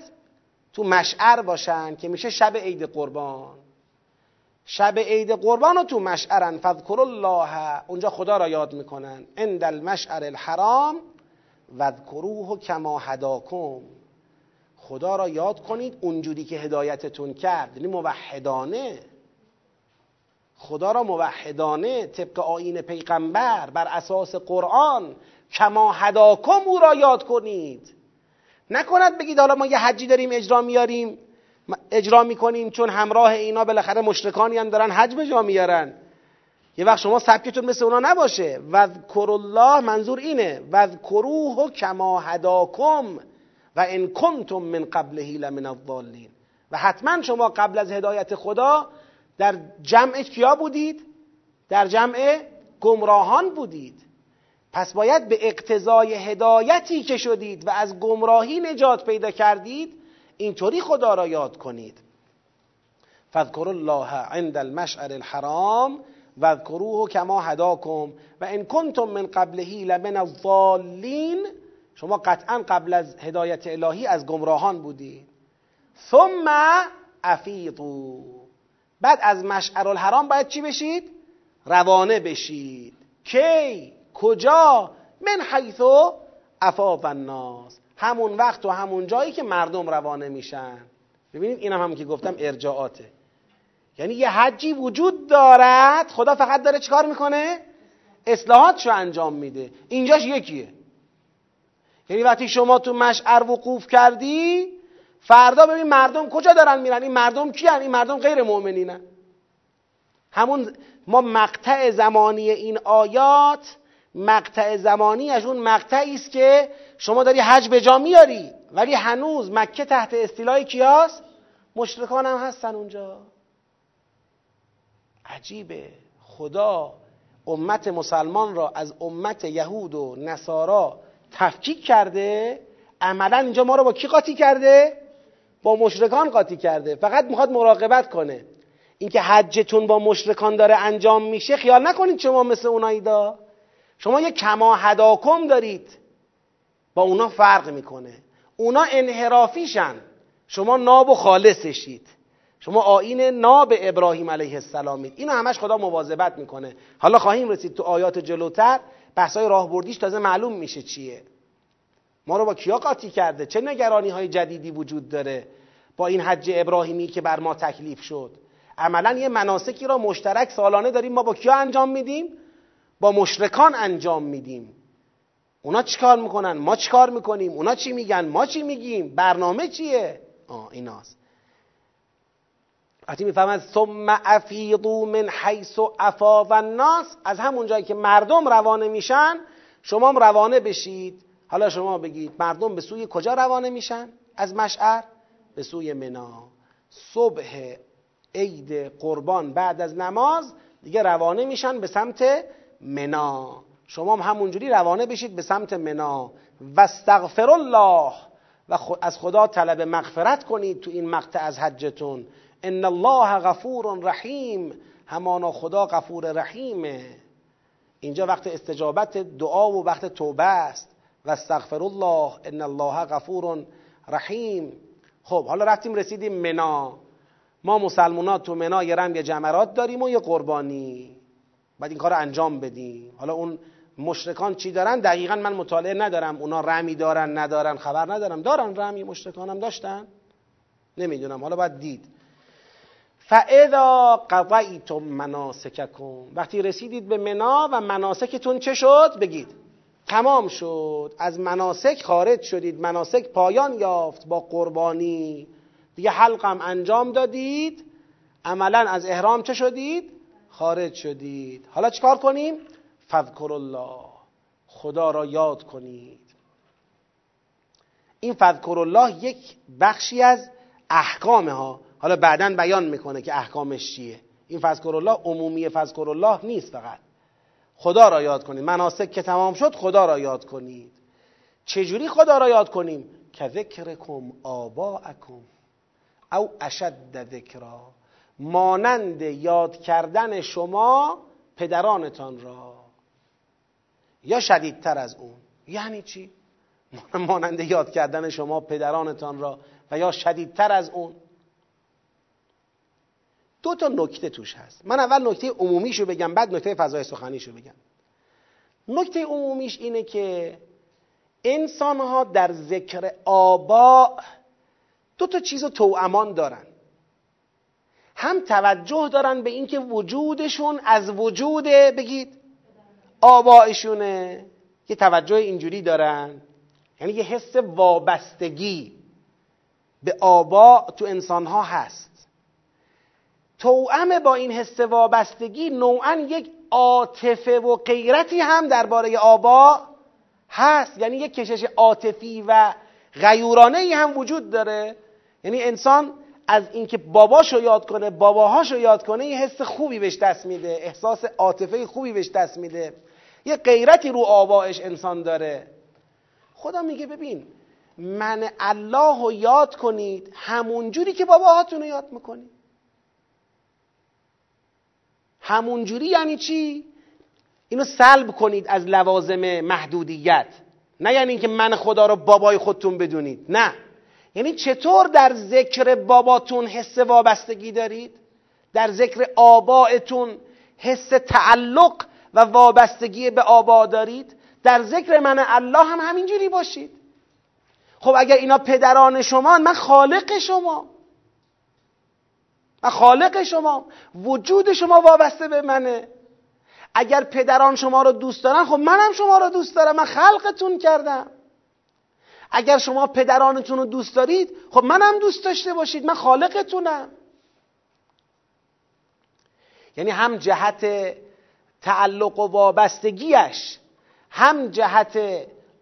تو مشعر باشن که میشه شب عید قربان. شب عید قربان رو تو مشعرن. فذکر الله. اونجا خدا را یاد می‌کنن. عند المشعر الحرام وذکروه کما هداکم. خدا را یاد کنید اونجوری که هدایتتون کرد. یعنی موحدانه. خدا را موحدانه طبق آین پیغمبر بر اساس قرآن کما هداکم او را یاد کنید. نکند بگید حالا ما یه حجی داریم اجرا میاریم. اجرا می‌کنیم چون همراه اینا بالاخره مشرکانی هم دارن حج به جا میارن. یه وقت شما سبکتون مثل اونا نباشه. و الله منظور اینه. و کروه کما هداکم. و ان کنتم من قبله لمن الضالین. و حتما شما قبل از هدایت خدا در جمع کیا بودید؟ در جمع گمراهان بودید. پس باید به اقتضای هدایتی که شدید و از گمراهی نجات پیدا کردید اینطوری خدا را یاد کنید. فذکر الله عند المشعر الحرام واذکروه کما هداکم. و ان کنتم من قبله لمن الضالین شما قطعا قبل از هدایت الهی از گمراهان بودید ثم افیضو. بعد از مشعر الحرام باید چی بشید؟ روانه بشید. کی؟ کجا؟ من حیث افاف الناس. همون وقت و همون جایی که مردم روانه میشن. ببینید اینم هم که گفتم ارجاعاته. یعنی یه حجی وجود دارد خدا فقط داره چیکار می‌کنه؟ اصلاحاتشو انجام میده. اینجاش یکیه. یعنی وقتی شما تو مشعر وقوف کردی فردا ببین مردم کجا دارن میرن؟ این مردم کی این مردم غیر مؤمنینن. همون ما مقطع زمانی این آیات مقطع زمانی از اون مقطعی است که شما داری حج به جا میاری. ولی هنوز مکه تحت استیلای کیاست؟ مشرکان هم هستن اونجا. عجیبه. خدا امت مسلمان را از امت یهود و نصارا تفکیک کرده عملا اینجا ما رو با کی قاطی کرده؟ با مشرکان قاطی کرده. فقط می‌خواد مراقبت کنه. اینکه حجتون با مشرکان داره انجام میشه خیال نکنید شما مثل اونایی دا شما یه کما هداکم دارید. با اونا فرق می‌کنه. اونا انحرافیشن. شما ناب و خالصشید. شما آین ناب ابراهیم علیه السلامید اینو همش خدا مواظبت می‌کنه. حالا خواهیم رسید تو آیات جلوتر. بحثای راهبردیش تازه معلوم میشه چیه. ما رو با کیا قاطی کرده؟ چه نگرانی های جدیدی وجود داره با این حج ابراهیمی که بر ما تکلیف شد؟ عملا یه مناسکی را مشترک سالانه داریم. ما با کیا انجام میدیم؟ با مشرکان انجام میدیم. اونا چیکار می‌کنن؟ ما چیکار می‌کنیم؟ اونا چی میگن؟ ما چی میگیم؟ برنامه چیه؟ آه ایناست. وقتی می‌فهمد ثم افیضوا من حیث افاض الناس. از همون جایی که مردم روانه میشن شما هم روانه بشید. حالا شما بگید مردم به سوی کجا روانه میشن؟ از مشعر. به سوی منا. صبح عید قربان بعد از نماز دیگه روانه میشن به سمت منا. شما هم همونجوری روانه بشید به سمت منا. و الله. و از خدا طلب مغفرت کنید تو این مقطع از حجتون. ان الله غفور رحیم همانا خدا غفور رحیمه. اینجا وقت استجابت دعا و وقت توبه است. و استغفر الله ان الله غفور رحیم. خب حالا رفتیم رسیدیم منا. ما مسلمونا تو منا یه رم یه جمرات داریم و یه قربانی. بعد این کار رو انجام بدیم. حالا اون مشرکان چی دارن؟ دقیقا من مطالعه ندارم. اونا رمی دارن ندارن خبر ندارم. دارن رمی مشرکان هم داشتن. نمی‌دونم. حالا باید دید. فاذا قضیتم مناسککم وقتی رسیدید به منا و مناسکتون چه شد؟ بگید. تمام شد. از مناسک خارج شدید. مناسک پایان یافت با قربانی. دیگه حلقم انجام دادید. عملا از احرام چه شدید؟ خارج شدید. حالا چیکار کنیم؟ فذکر الله خدا را یاد کنید. این فذکر الله یک بخشی از احکامه ها. حالا بعدا بیان می‌کنه که احکامش چیه. این فذکر الله عمومی فذکر الله نیست فقط. خدا را یاد کنید. مناسک که تمام شد خدا را یاد کنید. چجوری خدا را یاد کنیم؟ که ذکرکم آباءکم. او اشد ذکرا. مانند یاد کردن شما پدرانتان را. یا شدیدتر از اون. یعنی چی؟ مانند یاد کردن شما پدرانتان را و یا شدیدتر از اون. دو تا نکته توش هست. من اول نکته عمومیشو بگم بعد نکته فضای سخنیشو بگم. نکته عمومیش اینه که انسان ها در ذکر آبا دو تا چیز توامان دارن. هم توجه دارن به اینکه وجودشون از وجود بگید آبایشونه. یه توجه اینجوری دارن. یعنی یه حس وابستگی به آبا تو انسان ها هست. توأم با این حس وابستگی نوعا یک عاطفه و غیرتی هم درباره آبا هست. یعنی یک کشش عاطفی و غیورانه ای هم وجود داره. یعنی انسان از اینکه باباشو یاد کنه باباهاشو یاد کنه یه حس خوبی بهش دست میده احساس عاطفه خوبی بهش دست میده. یه غیرتی رو آبایش انسان داره. خدا میگه ببین من الله رو یاد کنید همونجوری که باباهاتون رو یاد می‌کنید. همونجوری یعنی چی؟ اینو سلب کنید از لوازم محدودیت. نه یعنی اینکه من خدا رو بابای خودتون بدونید. نه. یعنی چطور در ذکر باباتون حس وابستگی دارید؟ در ذکر آبائتون حس تعلق و وابستگی به آبا دارید؟ در ذکر من الله هم همینجوری باشید. خب اگر اینا پدران شما من خالق شما. من خالق شما وجود شما وابسته به منه. اگر پدران شما رو دوست دارن خب منم شما رو دوست دارم من خلقتون کردم. اگر شما پدرانتون رو دوست دارید خب منم دوست داشته باشید من خالقتونم. یعنی هم جهت تعلق و وابستگیش هم جهت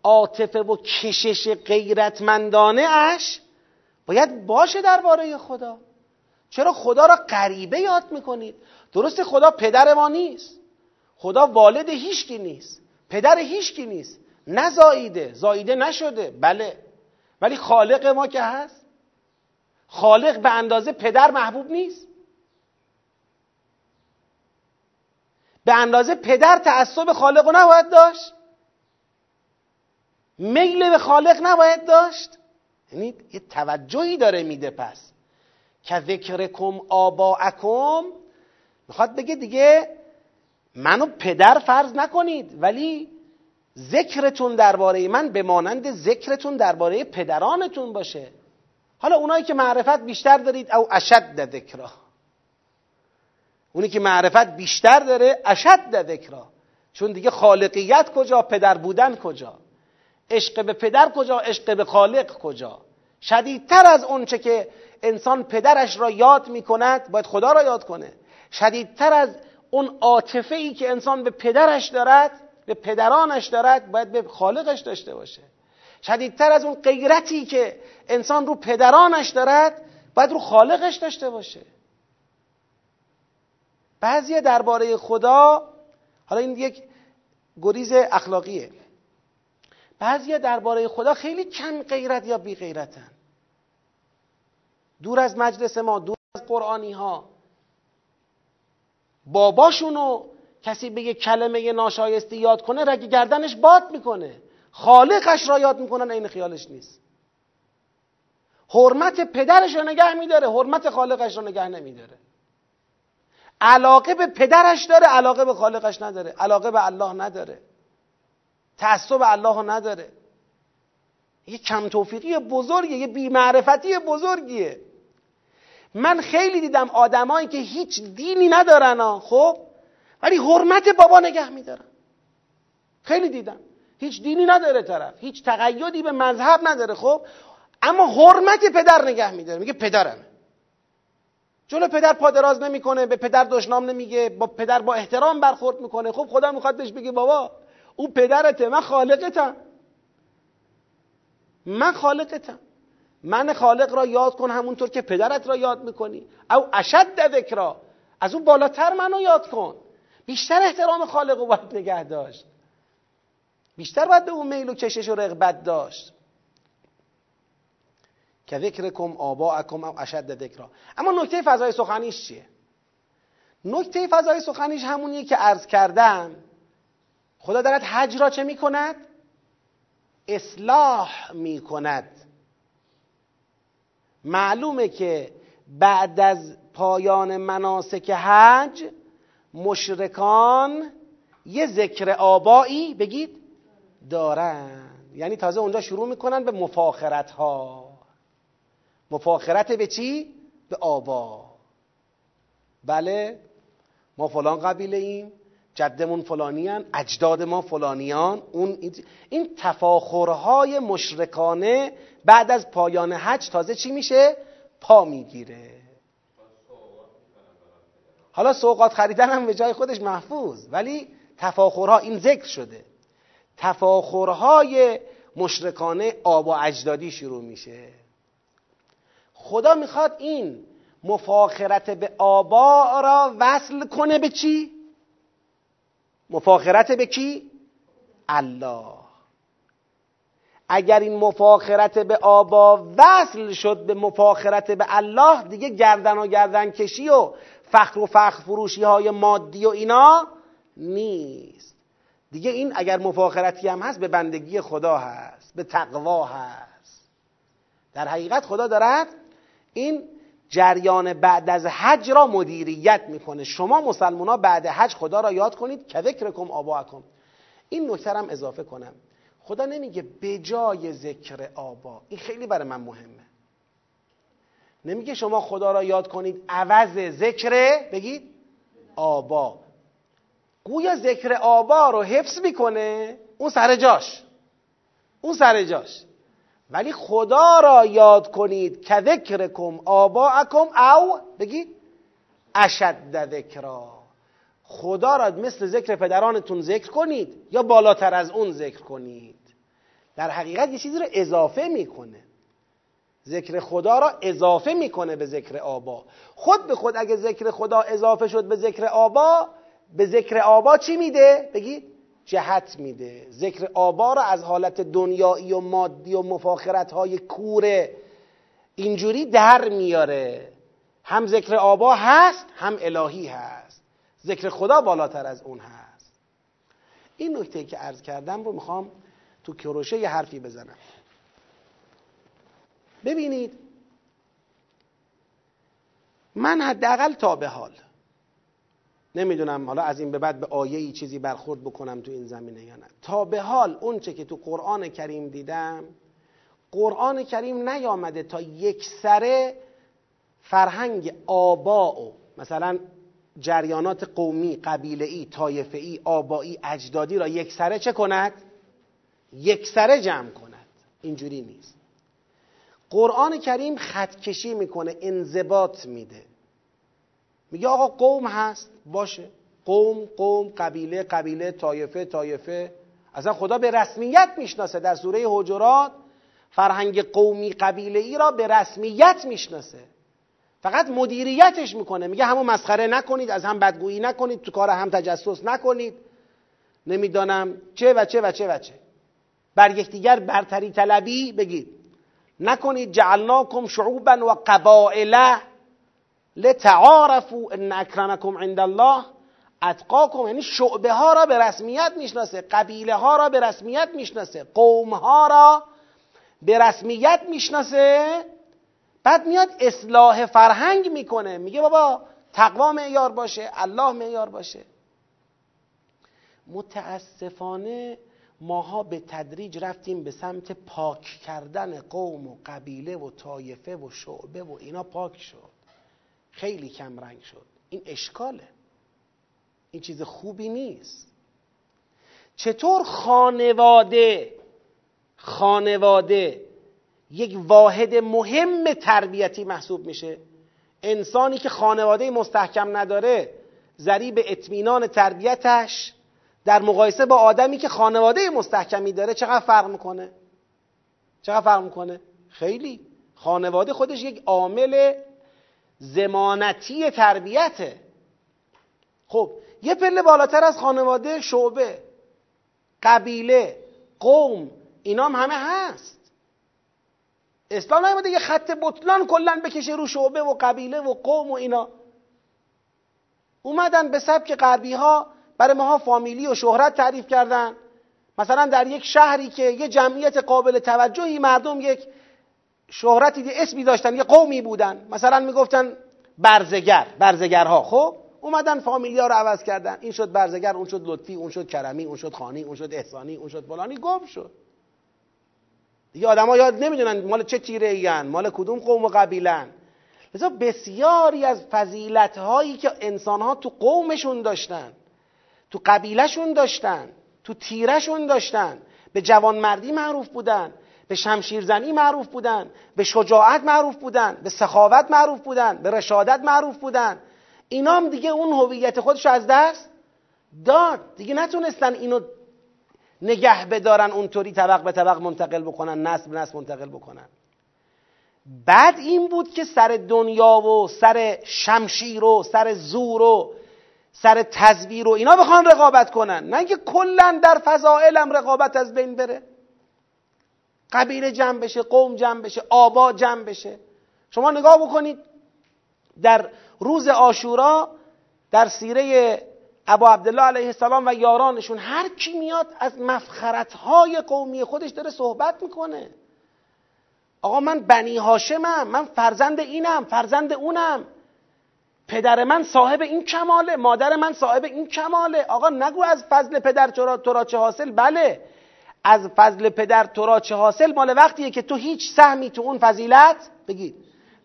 عاطفه و کشش غیرتمندانه اش باید باشه درباره خدا. چرا خدا را غریبه یاد می‌کنید؟ درست خدا پدر ما نیست. خدا والد هیچکی نیست. پدر هیچکی نیست. نه زاییده زاییده نشده. بله. ولی خالق ما که هست. خالق به اندازه پدر محبوب نیست. به اندازه پدر تعصب خالق رو نباید داشت. میل به خالق نباید داشت. یعنی یه توجهی داره میده پس. که ذکرکم آباءکم. می‌خواد بگه دیگه منو پدر فرض نکنید ولی ذکرتون درباره من به مانند ذکرتون درباره پدرانتون باشه. حالا اونایی که معرفت بیشتر دارید او اشد ذکرا. اونی که معرفت بیشتر داره اشد ذکرا. چون دیگه خالقیت کجا پدر بودن کجا؟ عشق به پدر کجا عشق به خالق کجا؟ شدیدتر از اونچه که انسان پدرش را یاد می کند باید خدا را یاد کنه. شدیدتر از اون عاطفه ای که انسان به پدرش دارد به پدرانش دارد باید به خالقش داشته باشه. شدیدتر از اون غیرتی که انسان رو پدرانش دارد باید رو خالقش داشته باشه. بعضی درباره خدا حالا این یک گریز اخلاقیه. بعضی درباره خدا خیلی کم غیرت یا بی غیرتن دور از مجلس ما دور از قرآنی ها باباشونو کسی یک کلمه ناشایستی یاد کنه رگ گردنش باد می‌کنه. خالقش را یاد می‌کنن این خیالش نیست. حرمت پدرش رو نگه میداره حرمت خالقش رو نگه نمیداره. علاقه به پدرش داره علاقه به خالقش نداره. علاقه به الله نداره. تعصب الله نداره. یه کم توفیقی بزرگیه یه بیمعرفتی بزرگیه. من خیلی دیدم آدمایی که هیچ دینی ندارن خب؟ ولی حرمت بابا نگه میدارن. خیلی دیدم. هیچ دینی نداره طرف. هیچ تقیدی به مذهب نداره خب؟ اما حرمت پدر نگه میداره. میگه پدرمه. جلو پدر پادراز نمی‌کنه به پدر دشنام نمیگه با پدر با احترام برخورد می‌کنه. خب خدا می‌خواد بهش بگه بابا او پدرته من خالقتم. من خالقتم. من خالق را یاد کن همونطور که پدرت را یاد می‌کنی. او اشد ذکرا. از اون بالاتر منو یاد کن. بیشتر احترام خالق رو باید نگه داشت. بیشتر باید به اون میل و کشش و رغبت داشت. که ذکرکم آباءکم او اشد ذکرا. اما نکته فضای سخنیش چیه؟ نکته فضای سخنیش همونیه که عرض کردم. خدا دارد حج را چه می‌کند؟ اصلاح می‌کند. معلومه که بعد از پایان مناسک حج مشرکان یه ذکر آبایی بگید دارن. یعنی تازه اونجا شروع می‌کنن به مفاخرت ها مفاخرت به چی؟ به آبا. بله ما فلان قبیله ایم جدمون فلانیان اجداد ما فلانیان اون این تفاخرهای مشرکانه بعد از پایان حج تازه چی میشه؟ پا می‌گیره. حالا سوقات خریدن هم به جای خودش محفوظ ولی تفاخرها این ذکر شده. تفاخرهای مشرکانه آب و اجدادی شروع میشه. خدا می‌خواد این مفاخرت به آبا را وصل کنه به چی؟ مفاخرت به کی؟ الله. اگر این مفاخرت به آبا وصل شد به مفاخرت به الله دیگه گردن و گردن کشی و فخر و فخر فروشی های مادی و اینا نیست. دیگه این اگر مفاخرتی هم هست به بندگی خدا هست به تقوا هست. در حقیقت خدا دارد این جریان بعد از حج را مدیریت می‌کنه. شما مسلمان ها بعد حج خدا را یاد کنید که ذکرکم آباکم. این نکته هم اضافه کنم. خدا نمیگه بجای ذکر آبا. این خیلی برای من مهمه. نمیگه شما خدا را یاد کنید عوض ذکر بگید آبا. گویا ذکر آبا رو حفظ می‌کنه. اون سر جاش. اون سر جاش. ولی خدا را یاد کنید که ذکرکم آباءکم او بگید اشد ذکرا. خدا را مثل ذکر پدرانتون ذکر کنید یا بالاتر از اون ذکر کنید. در حقیقت یه چیزی رو اضافه می‌کنه. ذکر خدا را اضافه می‌کنه به ذکر آبا. خود به خود اگه ذکر خدا اضافه شد به ذکر آبا به ذکر آبا چی میده؟ بگید جهت میده. ذکر آبا را از حالت دنیایی و مادی و مفاخرت های کوره اینجوری در میاره. هم ذکر آبا هست هم الهی هست. ذکر خدا بالاتر از اون هست. این نکته که عرض کردم رو می‌خوام تو کروشه یه حرفی بزنم. ببینید من حداقل تا به حال نمی‌دونم حالا از این به بعد به آیه چیزی برخورد بکنم تو این زمینه یا نه. تا به حال اونچه که تو قرآن کریم دیدم قرآن کریم نیامده تا یک سره فرهنگ آبا و مثلا جریانات قومی قبیله ای طایفه ای آبایی اجدادی را یک سره چه کند؟ یک سره جمع کند. اینجوری نیست. قرآن کریم خطکشی می‌کنه انضباط میده. میگه آقا قوم هست. باشه. قوم قوم قبیله قبیله طایفه طایفه. اصلا خدا به رسمیت می‌شناسه. در سوره حجرات فرهنگ قومی قبیله ای را به رسمیت می‌شناسه. فقط مدیریتش می‌کنه. میگه همون مسخره نکنید از هم بدگویی نکنید تو کار هم تجسس نکنید. نمی‌دانم چه و چه و چه و چه. بر یکدیگر برتری طلبی بگید. نکنید جعلناکم شعوبا و قبائل لتعارفوا ان اکرمکم عند الله اتقاکم یعنی شعبه ها را به رسمیت می‌شناسه قبیله ها را به رسمیت می‌شناسه قوم ها را به رسمیت می‌شناسه. بعد میاد اصلاح فرهنگ می‌کنه میگه بابا تقوا معیار باشه الله معیار باشه. متاسفانه ماها به تدریج رفتیم به سمت پاک کردن قوم و قبیله و طایفه و شعبه و اینا پاک شد. خیلی کم رنگ شد. این اشکاله. این چیز خوبی نیست. چطور خانواده خانواده یک واحد مهم تربیتی محسوب میشه؟ انسانی که خانواده مستحکم نداره ذریب اطمینان تربیتش در مقایسه با آدمی که خانواده مستحکمی داره چقدر فرق می‌کنه؟ چقدر فرق می‌کنه؟ خیلی. خانواده خودش یک عامل زمانتی تربیته. خب یه پله بالاتر از خانواده شعبه قبیله قوم اینام همه هست. اسلام نیومده یه خط بطلان کلا بکشه رو شعبه و قبیله و قوم و اینا. اومدن به سبک غربی ها برای ماها فامیلی و شهرت تعریف کردن. مثلا در یک شهری که یه جمعیت قابل توجهی مردم یک شهرتی اسمی داشتن یه قومی بودن. مثلا می‌گفتن برزگر برزگرها. خب اومدن فامیلیا رو عوض کردن. این شد برزگر اون شد لطفی اون شد کرمی اون شد خانی اون شد احسانی اون شد فلانی. گم شد. دیگه آدما یاد نمی‌دونن مال چه تیره این مال کدوم قوم و قبیلن لذا بسیاری از فضیلت هایی که انسان ها تو قومشون داشتن تو قبیلهشون داشتن تو تیرشون داشتن به جوانمردی معروف بودن. به شمشیرزنی معروف بودن به شجاعت معروف بودن به سخاوت معروف بودن به رشادت معروف بودن. اینام دیگه اون هویت خودش از دست داد. دیگه نتونستن اینو نگه بدارن اونطوری طبق به طبق منتقل بکنن نسل به نسل منتقل بکنن. بعد این بود که سر دنیا و سر شمشیر و سر زور و سر تزویر و اینا بخوان رقابت کنن. نه اینکه کلا در فضائلم رقابت از بین بره. قبیله جمع بشه قوم جمع بشه آبا جمع بشه. شما نگاه بکنید در روز آشورا در سیره ابا عبدالله علیه السلام و یارانشون هر کی میاد از مفخرتهای قومی خودش داره صحبت می‌کنه. آقا من بنی هاشمم من فرزند اینم فرزند اونم. پدر من صاحب این کماله مادر من صاحب این کماله. آقا نگو از فضل پدر تو را چه حاصل؟ بله. از فضل پدر تو را چه حاصل؟ مال وقتیه که تو هیچ سهمی تو اون فضیلت بگی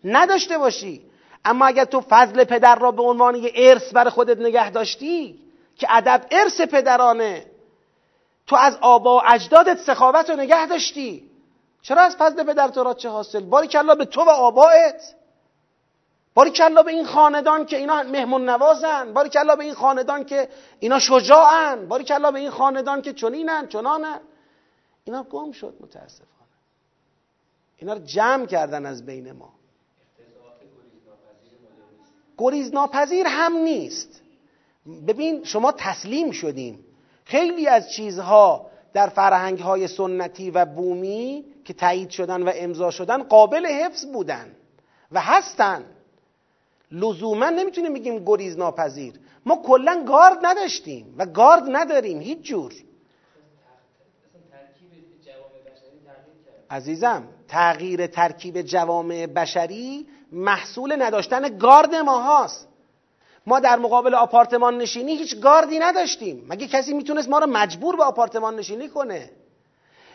نداشته باشی. اما اگر تو فضل پدر را به عنوان یه ارث بر خودت نگه داشتی که ادب ارث پدرانه تو از آبا و اجدادت سخاوت رو نگه داشتی. چرا از فضل پدر تو را چه حاصل؟ باری کلا به تو و آبایت باری کلا به این خاندان که اینا مهمون نوازن. باری کلا به این خاندان که اینا شجاعن. باری کلا به این خاندان که چنینن چنانن. اینا گم شد متاسفانه. اینا رو جمع کردن از بین ما. گریز ناپذیر هم نیست. ببین شما تسلیم شدیم. خیلی از چیزها در فرهنگ های سنتی و بومی که تایید شدن و امضا شدن قابل حفظ بودن و هستن. لزوما نمی‌تونیم بگیم گریز ناپذیر. ما کلا گارد نداشتیم و گارد نداریم هیچ جور. عزیزم تغییر ترکیب جوامع بشری محصول نداشتن گارد ما هاست. ما در مقابل آپارتمان نشینی هیچ گاردی نداشتیم. مگه کسی می‌تونست ما رو مجبور به آپارتمان نشینی کنه؟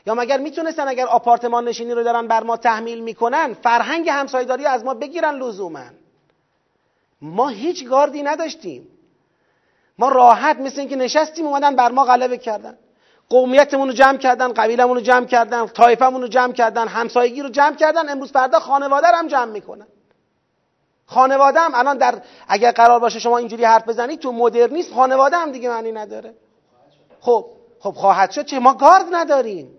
یا مگر می‌تونستن اگر آپارتمان نشینی رو دارن بر ما تحمیل می‌کنن فرهنگ همسایداری از ما بگیرن لزوما؟ ما هیچ گاردی نداشتیم. ما راحت مثل اینکه نشستیم اومدن بر ما غلبه کردن. قومیتمون رو جمع کردن قبیلمون رو جمع کردن طایفمون رو جمع کردن همسایگی رو جمع کردن. امروز فردا خانواده رو هم جمع می‌کنن. خانواده هم الان در اگر قرار باشه شما اینجوری حرف بزنید تو مدرنیسم خانواده هم دیگه معنی نداره. خب خب خواهد شد چه؟ ما گارد نداریم.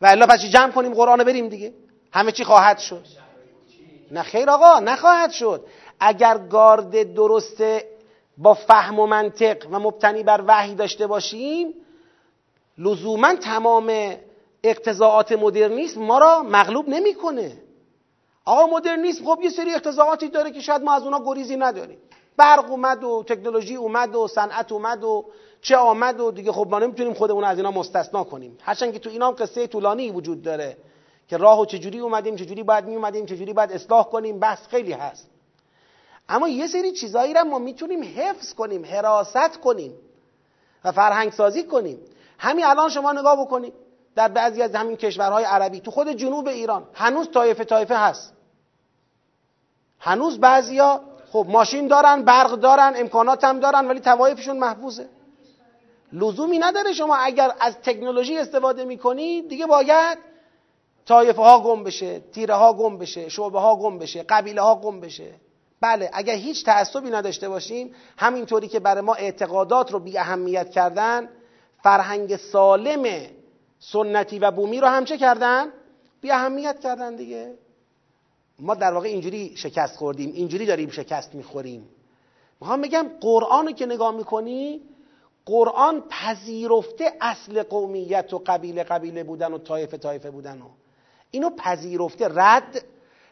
و الا پس جمع کنیم قرآن بریم دیگه؟ همه چی خواهد شد. نه خیر آقا نخواهد شد. اگر گارد درست با فهم و منطق و مبتنی بر وحی داشته باشیم لزوما تمام اقتضاعات مدرنیسم ما را مغلوب نمی‌کنه. آقا مدرنیسم خب یه سری اقتضاعاتی داره که شاید ما از اونا گریزی نداریم. برق اومد و تکنولوژی اومد و صنعت اومد و چه آمد و دیگه خب ما نمی‌تونیم خودمون از اینا مستثنا کنیم. هرچند که تو اینا هم قصه طولانی وجود داره که راه و چجوری اومدیم چجوری باید می اومدیم چجوری باید اصلاح کنیم بحث خیلی هست. اما یه سری چیزایی را ما می‌تونیم حفظ کنیم حراست کنیم و فرهنگ سازی کنیم. همین الان شما نگاه بکنید. در بعضی از همین کشورهای عربی تو خود جنوب ایران هنوز طایفه طایفه هست. هنوز بعضیا خب ماشین دارن برق دارن امکانات هم دارن ولی توایفشون محفوظه. لزومی نداره شما اگر از تکنولوژی استفاده می‌کنید دیگه باید طایفه ها گم بشه تیره ها گم بشه شعبه ها گم بشه قبیله ها گم بشه. بله اگر هیچ تعصبی نداشته باشیم همینطوری که برای ما اعتقادات رو بی اهمیت کردن فرهنگ سالم سنتی و بومی رو هم چه کردن؟ بی اهمیت کردن دیگه. ما در واقع اینجوری شکست خوردیم اینجوری داریم شکست می‌خوریم. می‌خوام بگم قرآن رو که نگاه می‌کنی قرآن پذیرفته اصل قومیت و قبیله قبیله بودن و طایفه طایفه بودن و اینو پذیرفته رد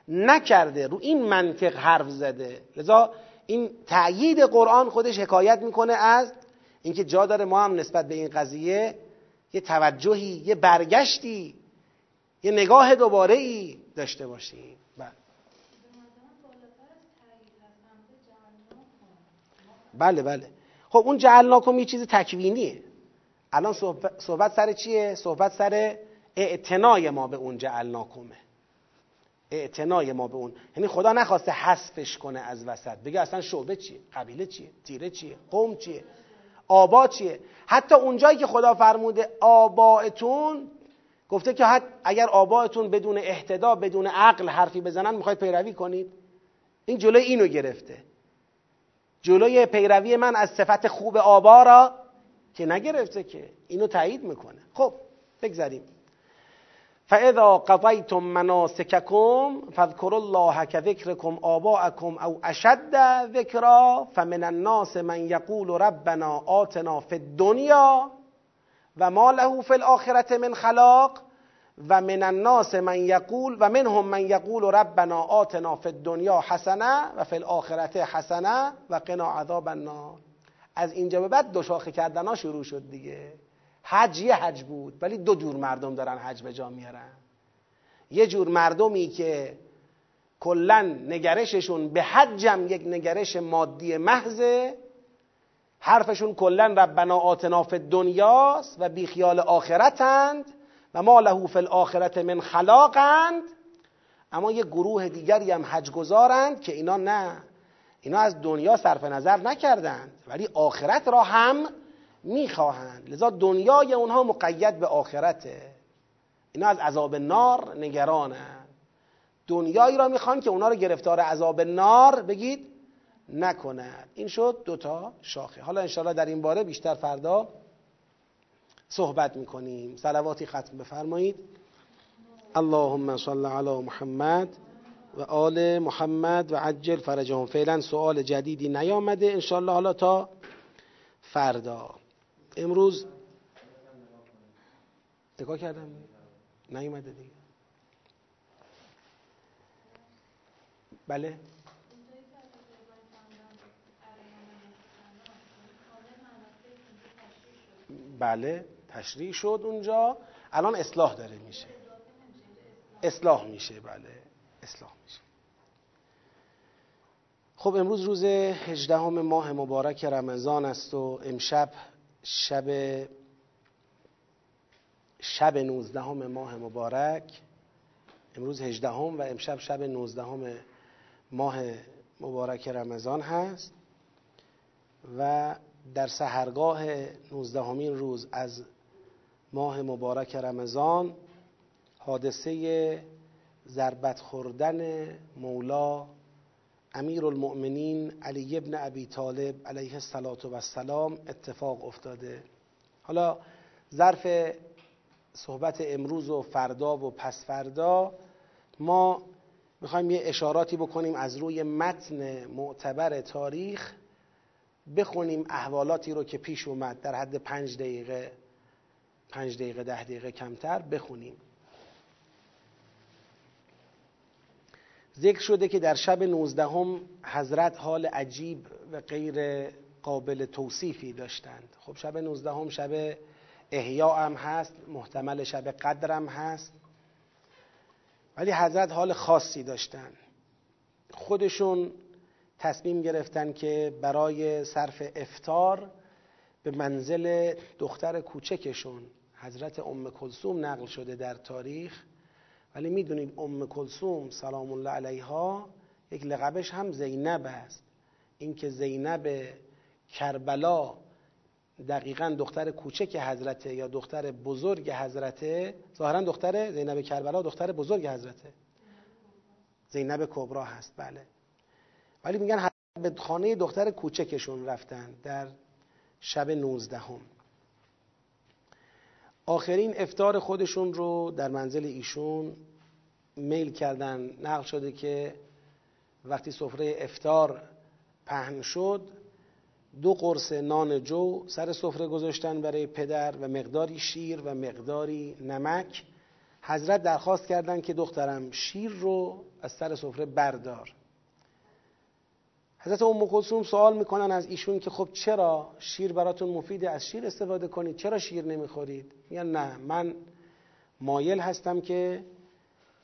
نکرده رو این منطق حرف زده. لذا این تأیید قرآن خودش حکایت می‌کنه از اینکه جا داره ما هم نسبت به این قضیه یه توجهی یه برگشتی یه نگاه دوباره ای داشته باشیم. بله. بله بله. خب اون جعلناکم یه چیز تکوینیه. الان صحبت سر چیه؟ صحبت سر اعتنای ما به اون جعلناکمه. اعتنای ما به اون. یعنی خدا نخواسته حذفش کنه از وسط. بگه اصلا شعبه چیه؟ قبیله چیه؟ تیره چیه؟ قوم چیه؟ آبا چیه؟ حتی اونجایی که خدا فرموده آبائتون گفته که حتی اگر آبائتون بدون احتدا بدون عقل حرفی بزنن می‌خواید پیروی کنید. این جلوی اینو گرفته. جلوی پیروی من از صفت خوب آبا را که نگرفته که. اینو تایید می‌کنه. خب بگذاریم. فاذا قضیتم مناسککم فاذكروا الله كذكركم آباءكم او اشد ذکرا فمن الناس من یقول ربنا آتنا في الدنیا و ما له في الاخره من خلاق و من الناس من یقول و منهم من یقول ربنا آتنا في الدنیا حسنه و في الاخره حسنه و قنا عذاب النار. از اینجا به بعد دو شاخه کردن ها شروع شد دیگه. حج یه حج بود ولی دو جور مردم دارن حج به جا میارن. یه جور مردمی که کلا نگرششون به حجم یک نگرش مادی محضه حرفشون کلا ربنا آتنا فی دنیاست و بیخیال آخرتند و ما له فی الاخرت من خلاقند. اما یه گروه دیگری هم حج گذارند که اینا نه اینا از دنیا صرف نظر نکردند ولی آخرت را هم می‌خواهند. لذا دنیای اونها مقید به آخرته. اینا از عذاب نار نگرانند دنیایی را می‌خوان که اونا رو گرفتار عذاب نار بگید نکند این شد دوتا شاخه. حالا انشاءالله در این باره بیشتر فردا صحبت می‌کنیم. سلواتی ختم بفرمایید. اللهم صل علی محمد و آل محمد و عجل فرجهم. فعلا سوال جدیدی نیامده. انشاءالله حالا تا فردا. امروز نگاه کردم. نیومده دیگه. بله. بله تشریح شد اونجا. الان اصلاح داره میشه. اصلاح میشه بله. اصلاح میشه. خب امروز روز هجدهم ماه مبارک رمضان است و امشب شب شب نوزدهم ماه مبارک. امروز هجدهم و امشب شب نوزدهم ماه مبارک رمضان هست. و در سهرگاه نوزدهمین روز از ماه مبارک رمضان حادثه ضربت خوردن مولا امیر المؤمنین علی ابن ابی طالب علیه السلام اتفاق افتاده. حالا ظرف صحبت امروز و فردا و پس فردا ما می‌خوایم یه اشاراتی بکنیم از روی متن معتبر تاریخ بخونیم احوالاتی رو که پیش اومد. در حد پنج دقیقه پنج دقیقه ده دقیقه کمتر بخونیم. ذکر شده که در شب نوزدهم حضرت حال عجیب و غیر قابل توصیفی داشتند. خب شب نوزدهم شب احیا هم هست محتمل شب قدرم هست. ولی حضرت حال خاصی داشتن. خودشون تصمیم گرفتن که برای صرف افتار به منزل دختر کوچکشون حضرت ام کلسوم نقل شده در تاریخ ولی می‌دونید ام کلسوم سلام الله علیها یک لقبش هم زینب است. اینکه زینب کربلا دقیقا دختر کوچک حضرته یا دختر بزرگ حضرته ظاهرا دختر زینب کربلا دختر بزرگ حضرته. زینب کبرا هست بله. ولی میگن به خانه دختر کوچکشون رفتن در شب نوزدهم. آخرین افتار خودشون رو در منزل ایشون میل کردن نقل شده که وقتی سفره افتار پهن شد دو قرص نان جو سر سفره گذاشتن برای پدر و مقداری شیر و مقداری نمک. حضرت درخواست کردند که دخترم شیر رو از سر سفره بردار. حضرت ام کلثوم سوال می‌کنن از ایشون که خب چرا شیر براتون مفیده از شیر استفاده کنید؟ چرا شیر نمی‌خورید؟ میگن نه من مایل هستم که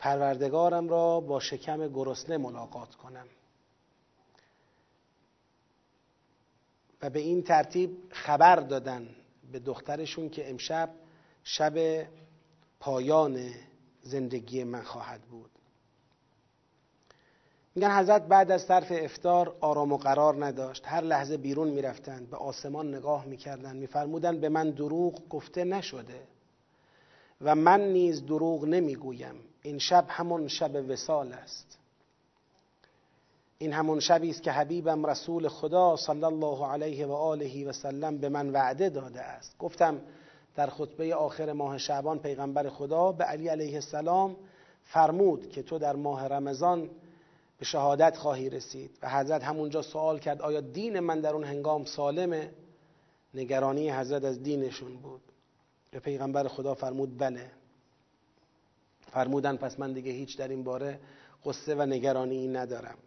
پروردگارم را با شکم گرسنه ملاقات کنم. و به این ترتیب خبر دادن به دخترشون که امشب شب پایان زندگی من خواهد بود. میگن حضرت بعد از صرف افتار آرام و قرار نداشت. هر لحظه بیرون می‌رفتند به آسمان نگاه می‌کردند میفرمودند به من دروغ گفته نشده و من نیز دروغ نمی‌گویم. این شب همون شب وسال است. این همون شبی است که حبیبم رسول خدا صلی الله علیه و آله و سلم به من وعده داده است. گفتم در خطبه آخر ماه شعبان پیغمبر خدا به علی علیه السلام فرمود که تو در ماه رمضان به شهادت خواهی رسید و حضرت همونجا سوال کرد آیا دین من در اون هنگام سالمه؟ نگرانی حضرت از دینشون بود. به پیغمبر خدا فرمود بله. فرمودن پس من دیگه هیچ در این باره قصه و نگرانی ندارم.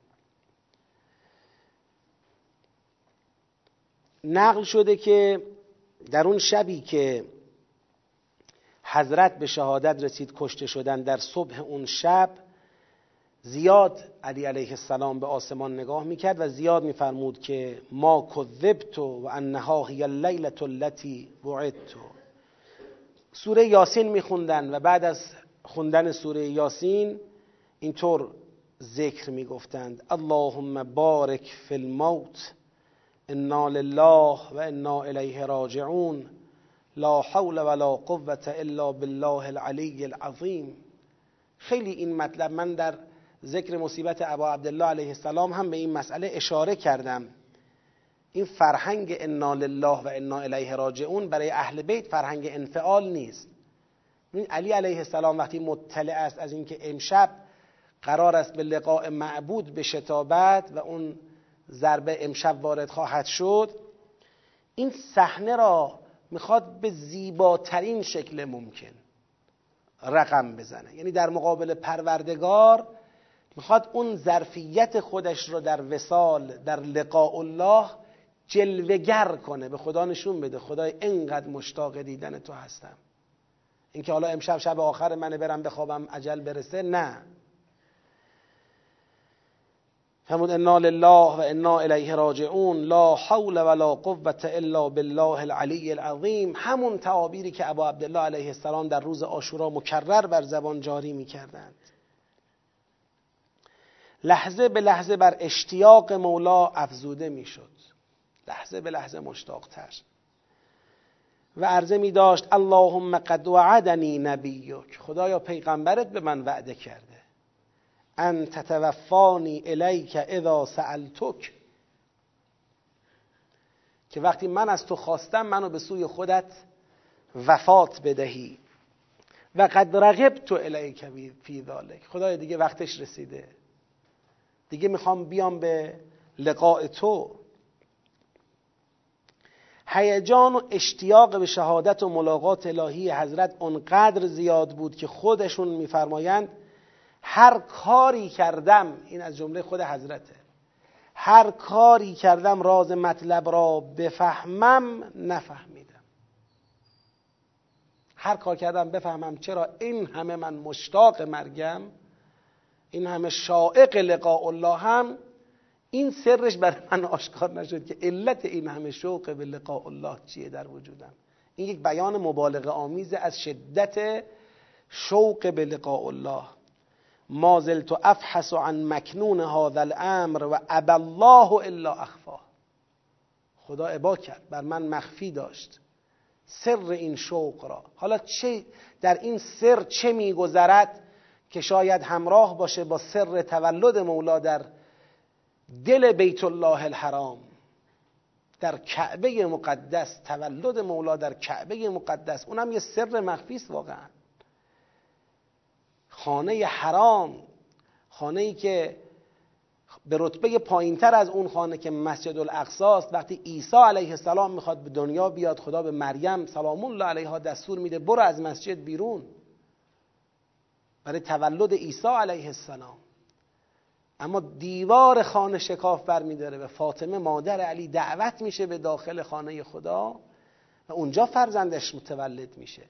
نقل شده که در اون شبی که حضرت به شهادت رسید کشته شدن در صبح اون شب زیاد علی علیه السلام به آسمان نگاه می‌کرد و زیاد میفرمود که ما کذبت و انها هی اللیلة التي وعدت سوره یاسین میخوندن و بعد از خوندن سوره یاسین اینطور ذکر می‌گفتند. اللهم بارک فی الموت انا لله و انا الیه راجعون لا حول ولا قوة الا بالله العلی العظیم. خیلی این مطلب من در ذکر مصیبت ابا عبدالله علیه السلام هم به این مسئله اشاره کردم. این فرهنگ انا لله و انا الیه راجعون برای اهل بیت فرهنگ انفعال نیست. علی علیه السلام وقتی مطلع است از اینکه امشب قرار است به لقاء معبود به شتابت و اون ضربه امشب وارد خواهد شد این صحنه را می‌خواد به زیباترین شکل ممکن رقم بزنه. یعنی در مقابل پروردگار می‌خواد اون ظرفیت خودش رو در وسال در لقاء الله جلوگر کنه. به خدا نشون بده. خدای اینقدر مشتاق دیدن تو هستم. اینکه حالا امشب شب آخر منه برم بخوابم عجل برسه نه. فرمود انا لله و انا الیه راجعون لا حول ولا قوة الا بالله العلی العظیم. همون تعابیری که ابا عبدالله علیه السلام در روز آشورا مکرر بر زبان جاری می کردند لحظه به لحظه بر اشتیاق مولا افزوده می شد لحظه به لحظه مشتاقتر. و عرضه می داشت اللهم قد وعدنی نبیک. خدایا پیغمبرت به من وعده کرده. ان تتوفانی الیک اذا سألتک. که وقتی من از تو خواستم منو به سوی خودت وفات بدهی. و قد رغبت الیک فی ذالک خدای دیگه وقتش رسیده. دیگه می‌خوام بیام به لقاء تو. هیجان و اشتیاق به شهادت و ملاقات الهی حضرت اونقدر زیاد بود که خودشون میفرمایند هر کاری کردم این از جمله خود حضرته هر کاری کردم راز مطلب را بفهمم نفهمیدم. هر کار کردم بفهمم چرا این همه من مشتاق مرگم این همه شائق لقاء الله هم این سرش برای من آشکار نشد که علت این همه شوق به لقاء الله چیه در وجودم. این یک بیان مبالغه آمیز از شدت شوق به لقاء الله. ما زلت افحص عن مکنون هذا الامر و ابا الله الا اخفا. خدا ابا کرد بر من مخفی داشت سر این شوق را. حالا چه در این سر چه میگذرد که شاید همراه باشه با سر تولد مولا در دل بیت الله الحرام در کعبه مقدس تولد مولا در کعبه مقدس. اونم یه سر مخفی است واقعا. خانه حرام خانه ای که به رتبه پایینتر از اون خانه که مسجد الاقصاست وقتی عیسی علیه السلام می‌خواد به دنیا بیاد خدا به مریم سلام الله علیها دستور میده برو از مسجد بیرون. برای تولد عیسی علیه السلام. اما دیوار خانه شکاف بر میداره و فاطمه مادر علی دعوت میشه به داخل خانه خدا و اونجا فرزندش متولد میشه.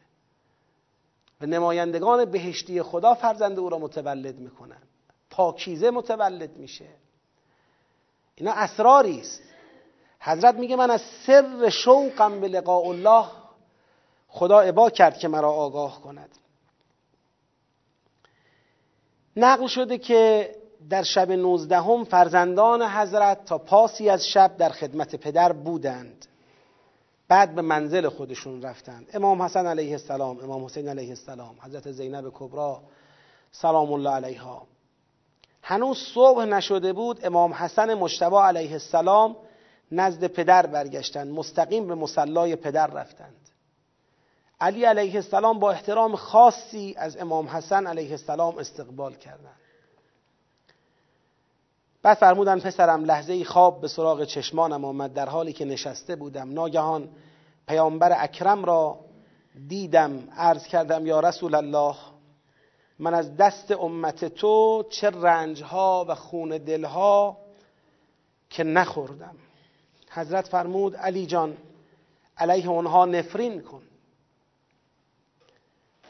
و نمایندگان بهشتی خدا فرزند او را متولد می‌کنن. پاکیزه متولد میشه. اینا اسراری است. حضرت میگه من از سر شوقم به لقاء الله خدا عبا کرد که مرا آگاه کند. نقل شده که در شب نوزدهم فرزندان حضرت تا پاسی از شب در خدمت پدر بودند. بعد به منزل خودشون رفتند. امام حسن علیه السلام امام حسین علیه السلام حضرت زینب کبرا سلام الله علیها. هنوز صبح نشده بود امام حسن مجتبی علیه السلام نزد پدر برگشتند. مستقیم به مصلای پدر رفتند. علی علیه السلام با احترام خاصی از امام حسن علیه السلام استقبال کردند. بعد فرمودن پسرم لحظه ای خواب به سراغ چشمانم آمد در حالی که نشسته بودم. ناگهان پیامبر اکرم را دیدم. عرض کردم یا رسول الله من از دست امت تو چه رنجها و خون دلها که نخوردم. حضرت فرمود علی جان علیه اونها نفرین کن.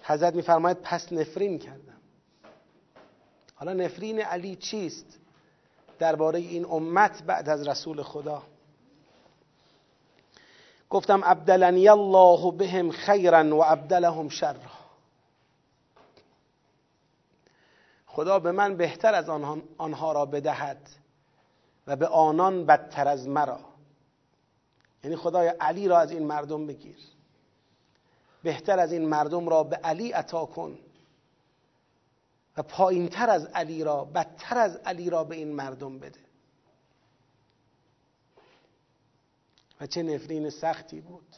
حضرت میفرماید پس نفرین کردم. حالا نفرین علی چیست؟ درباره این امت بعد از رسول خدا. گفتم ابدلنی الله بهم خیرا و ابدلهم شرا خدا به من بهتر از آنها را بدهد و به آنان بدتر از مرا. یعنی خدای علی را از این مردم بگیر. بهتر از این مردم را به علی عطا کن. و پایینتر از علی را بدتر از علی را به این مردم بده. و چه نفرین سختی بود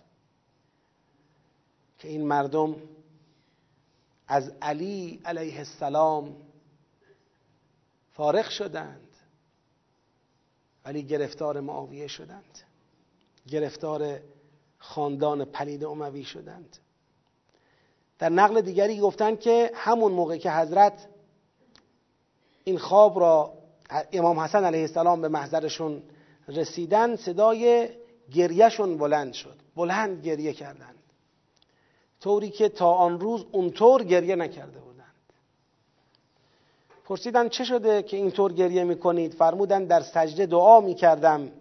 که این مردم از علی علیه السلام فارغ شدند ولی گرفتار معاویه شدند گرفتار خاندان پلید اموی شدند. در نقل دیگری گفتند که همون موقع که حضرت این خواب را امام حسن علیه السلام به محضرشون رسیدن صدای گریهشون بلند شد. بلند گریه کردند. طوری که تا آن روز اونطور گریه نکرده بودند. پرسیدن چه شده که اینطور گریه می‌کنید؟ فرمودن در سجده دعا می‌کردم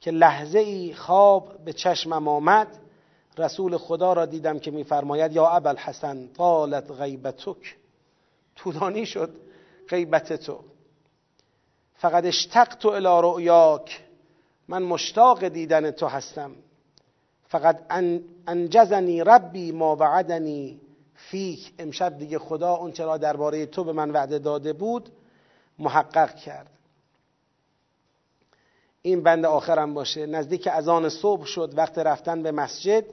که لحظه ای خواب به چشمم آمد. رسول خدا را دیدم که میفرماید یا ابل حسن طالت غیبتک. طولانی شد. غیبت تو. فقط اشتقت الى رؤیاک. من مشتاق دیدن تو هستم. فقط انجزنی ربی ما وعدنی. فیک امشب دیگه خدا اون چرا درباره تو به من وعده داده بود محقق کرد. این بند آخرم باشه. نزدیک اذان صبح شد وقت رفتن به مسجد.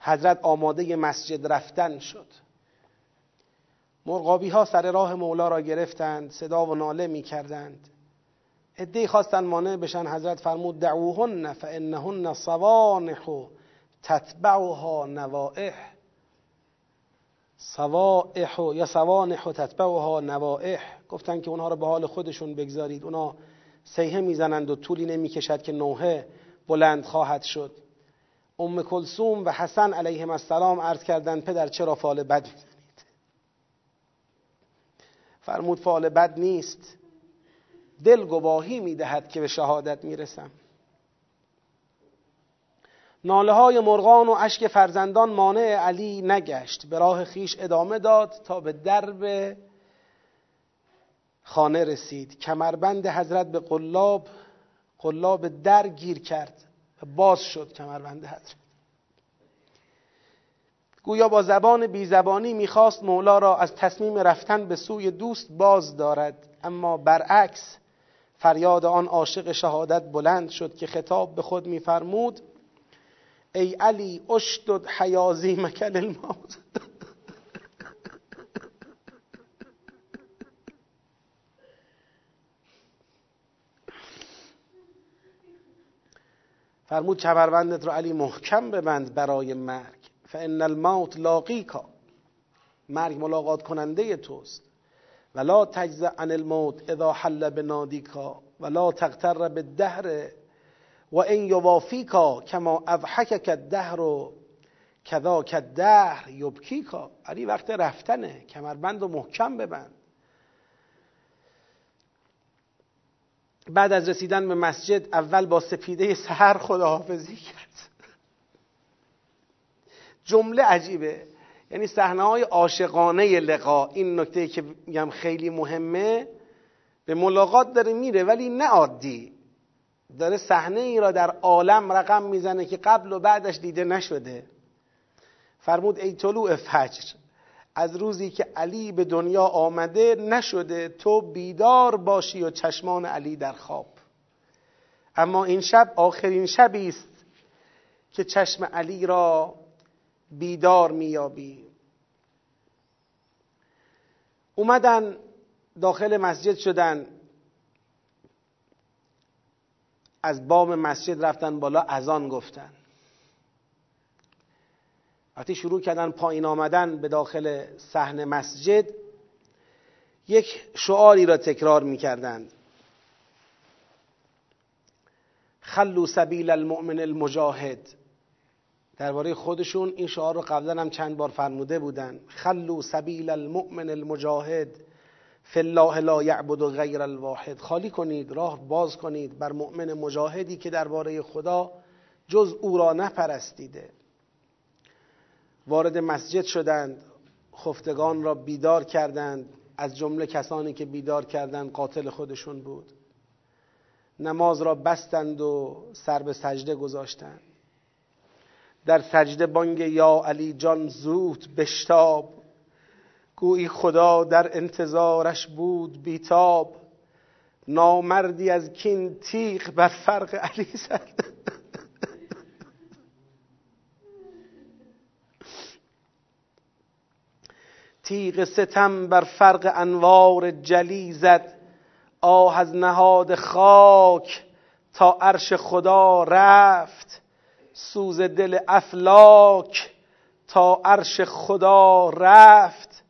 حضرت آماده مسجد رفتن شد. مرغابی ها سر راه مولا را گرفتند صدا و ناله می کردند ادهی خواستن مانع بشن حضرت فرمود دعوهن فانهن صوانح تتبعها نوائح. صوائح یا صوانح تتبعها نوائح. گفتن که اونها رو به حال خودشون بگذارید. اونا سیه می‌زنند و طولی نمی‌کشد که نوحه بلند خواهد شد. ام کلسوم و حسن علیهم السلام عرض کردند پدر چرا فال بد فرمود فال بد نیست. دل گواهی می‌دهد که به شهادت می‌رسم. ناله های مرغان و اشک فرزندان مانع علی نگشت. به راه خیش ادامه داد تا به درب خانه رسید. کمربند حضرت به قلاب قلاب در گیر کرد. باز شد کمربند حضرت. گویا با زبان بیزبانی می‌خواست مولا را از تصمیم رفتن به سوی دوست باز دارد. اما برعکس فریاد آن عاشق شهادت بلند شد که خطاب به خود میفرمود ای علی اشدد حیازی مکل الموت. فرمود چمربندت رو علی محکم ببند برای مرگ. فان الموت لاقیکا مرگ ملاقات کننده توست. ولا تجز عن الموت اذا حل بنادیکا ولا تغتر بالدهر. و این یوافیکا کما اضحکک الدهر و کذاک الدهر یبکیکا علی وقت رفتنه. کمربند و محکم ببند. بعد از رسیدن به مسجد اول با سپیده سهر خداحافظی کرد. جمله عجیبه. یعنی صحنه های عاشقانه لقا این نکته که میگم خیلی مهمه به ملاقات داره میره ولی نه عادی. داره صحنه ای را در عالم رقم می‌زنه که قبل و بعدش دیده نشده. فرمود ای طلوع فجر از روزی که علی به دنیا آمده نشده تو بیدار باشی و چشمان علی در خواب. اما این شب آخرین شبی است که چشم علی را بیدار میابی اومدن داخل مسجد شدن. از بام مسجد رفتن بالا اذان گفتن. وقتی شروع کردن پایین آمدن به داخل صحن مسجد یک شعاری را تکرار می‌کردند. خلو سبیل المؤمن المجاهد. درباره خودشون این شعار رو قبلا هم چند بار فرموده بودن. خلو سبیل المؤمن المجاهد فالله لا یعبد غیر الواحد. خالی کنید راه باز کنید بر مؤمن مجاهدی که درباره خدا جز او را نپرستیده. وارد مسجد شدند خفتگان را بیدار کردند. از جمله کسانی که بیدار کردند قاتل خودشون بود. نماز را بستند و سر به سجده گذاشتند. در سجده بانگ یا علی جان زود بشتاب. گویی خدا در انتظارش بود بیتاب. نامردی از کین تیغ بر فرق علی زد. تیغ ستم بر فرق انوار جلی زد. آه از نهاد خاک تا عرش خدا رفت. سوز دل افلاک تا عرش خدا رفت.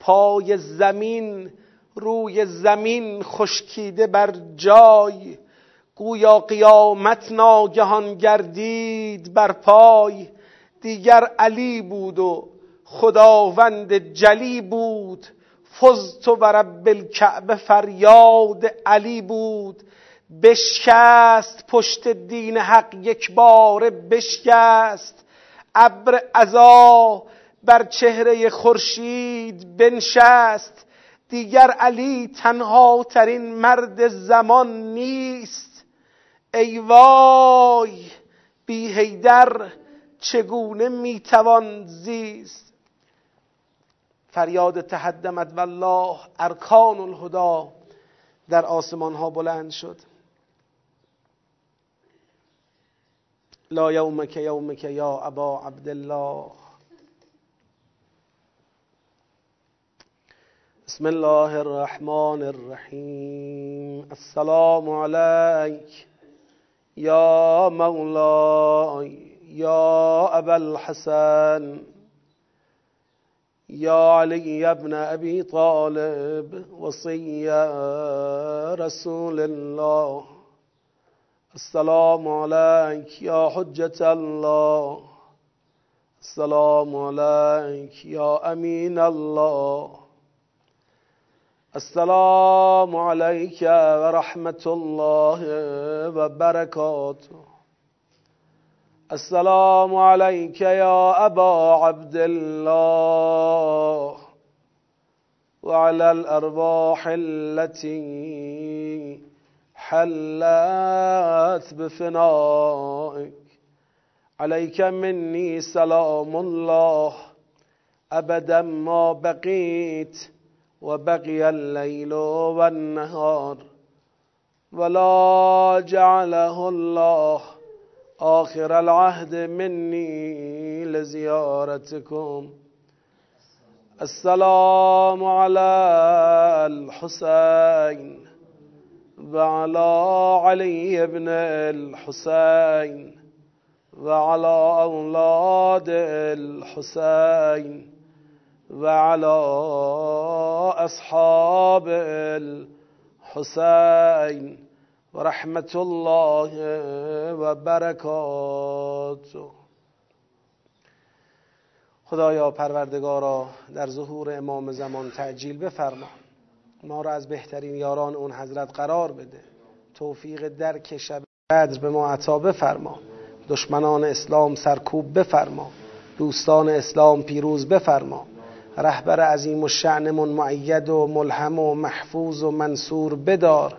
پای زمین روی زمین خشکیده بر جای. گویا قیامت ناگهان گردید بر پای. دیگر علی بود و خداوند جلی بود. فزت و رب الکعبه فریاد علی بود. بشکست پشت دین حق یک بار بشکست. ابر عذا بر چهره خورشید بنشست. دیگر علی تنها ترین مرد زمان نیست. ای وای بی هیدر چگونه می‌توان زیست؟ فریاد تهدمت والله ارکان الهدا در آسمان ها بلند شد. لا يومك يومك يا أبا عبد الله. بسم الله الرحمن الرحيم. السلام عليك يا مولاي يا أبا الحسن يا علي بن أبي طالب وصي رسول الله. السلام عليك يا حجة الله. السلام عليك يا أمين الله. السلام عليك ورحمة الله وبركاته. السلام عليك يا أبا عبد الله. وعلى الأرواح التي حلت بفنائك. عليك مني سلام الله. أبدا ما بقيت وبقي الليل والنهار. ولا جعله الله آخر العهد مني لزيارتكم. السلام على الحسين. وعلى علي بن الحسين وعلى أولاد الحسين وعلى أصحاب الحسين. ورحمة الله وبركاته. خدایا پروردگارا در ظهور امام زمان تعجیل بفرما. ما را از بهترین یاران اون حضرت قرار بده. توفیق درک شب بدر به ما عطا بفرما. دشمنان اسلام سرکوب بفرما. دوستان اسلام پیروز بفرما. رهبر عظیم و شعنمون معید و ملهم و محفوظ و منصور بدار.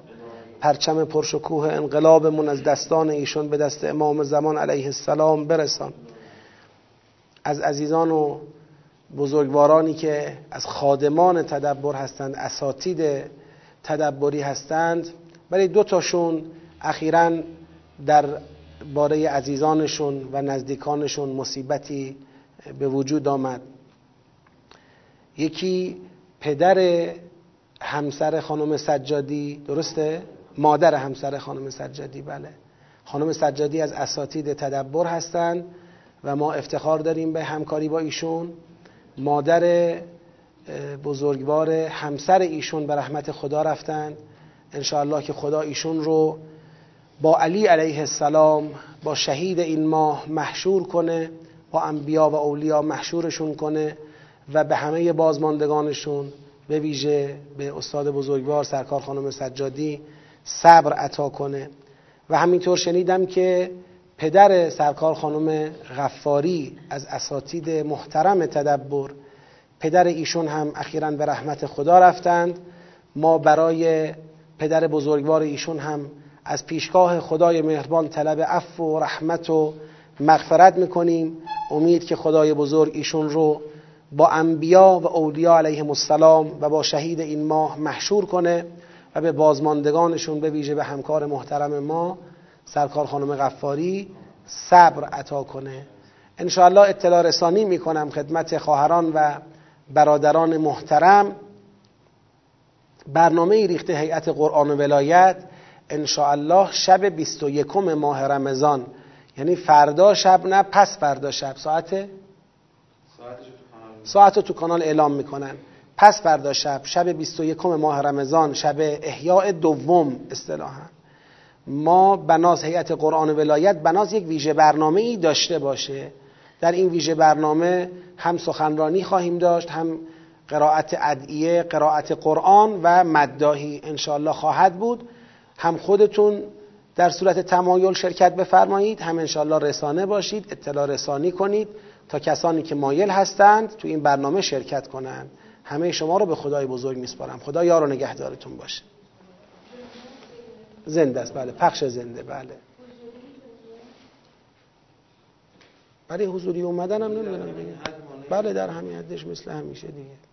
پرچم پرشکوه انقلابمون از دستان ایشون به دست امام زمان علیه السلام برسان. از عزیزان و بزرگوارانی که از خادمان تدبر هستند اساتید تدبری هستند ولی دو تاشون اخیرا در باره عزیزانشون و نزدیکانشون مصیبتی به وجود آمد. یکی پدر همسر خانم سجادی درسته؟ مادر همسر خانم سجادی بله. خانم سجادی از اساتید تدبر هستند و ما افتخار داریم به همکاری با ایشون. مادر بزرگوار همسر ایشون به رحمت خدا رفتن. انشاءالله که خدا ایشون رو با علی علیه السلام با شهید این ماه محشور کنه با انبیا و اولیا محشورشون کنه و به همه بازماندگانشون به ویژه به استاد بزرگوار سرکار خانم سجادی صبر عطا کنه. و همینطور شنیدم که پدر سرکار خانم غفاری از اساتید محترم تدبر پدر ایشون هم اخیرا به رحمت خدا رفتند. ما برای پدر بزرگوار ایشون هم از پیشگاه خدای مهربان طلب عفو و رحمت و مغفرت می‌کنیم. امید که خدای بزرگ ایشون رو با انبیا و اولیا علیهم السلام و با شهید این ماه محشور کنه و به بازماندگانشون به ویژه به همکار محترم ما سرکار خانم غفاری صبر عطا کنه. انشاءالله اطلاع رسانی می‌کنم خدمت خواهران و برادران محترم. برنامه ریخته هیئت قرآن و ولایت انشاءالله شب 21 ماه رمضان. یعنی فردا شب نه پس فردا شب. ساعت؟ ساعت رو تو کانال اعلام می‌کنن. پس فردا شب شب 21 ماه رمضان شب احیاء دوم اصطلاحا. ما بناز هیئت قرآن ولایت بناز یک ویژه برنامه ای داشته باشه. در این ویژه برنامه هم سخنرانی خواهیم داشت هم قرائت ادعیه قرائت قرآن و مداهی انشاءالله خواهد بود. هم خودتون در صورت تمایل شرکت بفرمایید هم انشاءالله رسانه باشید اطلاع رسانی کنید تا کسانی که مایل هستند تو این برنامه شرکت کنند. همه شما رو به خدای بزرگ میسپارم. خدا یار و نگهدارتون باشه. زنده است بله پخش زنده بله. برای حضوری اومدن هم نمی‌دونم بله در همین حدش مثل همیشه دیگه.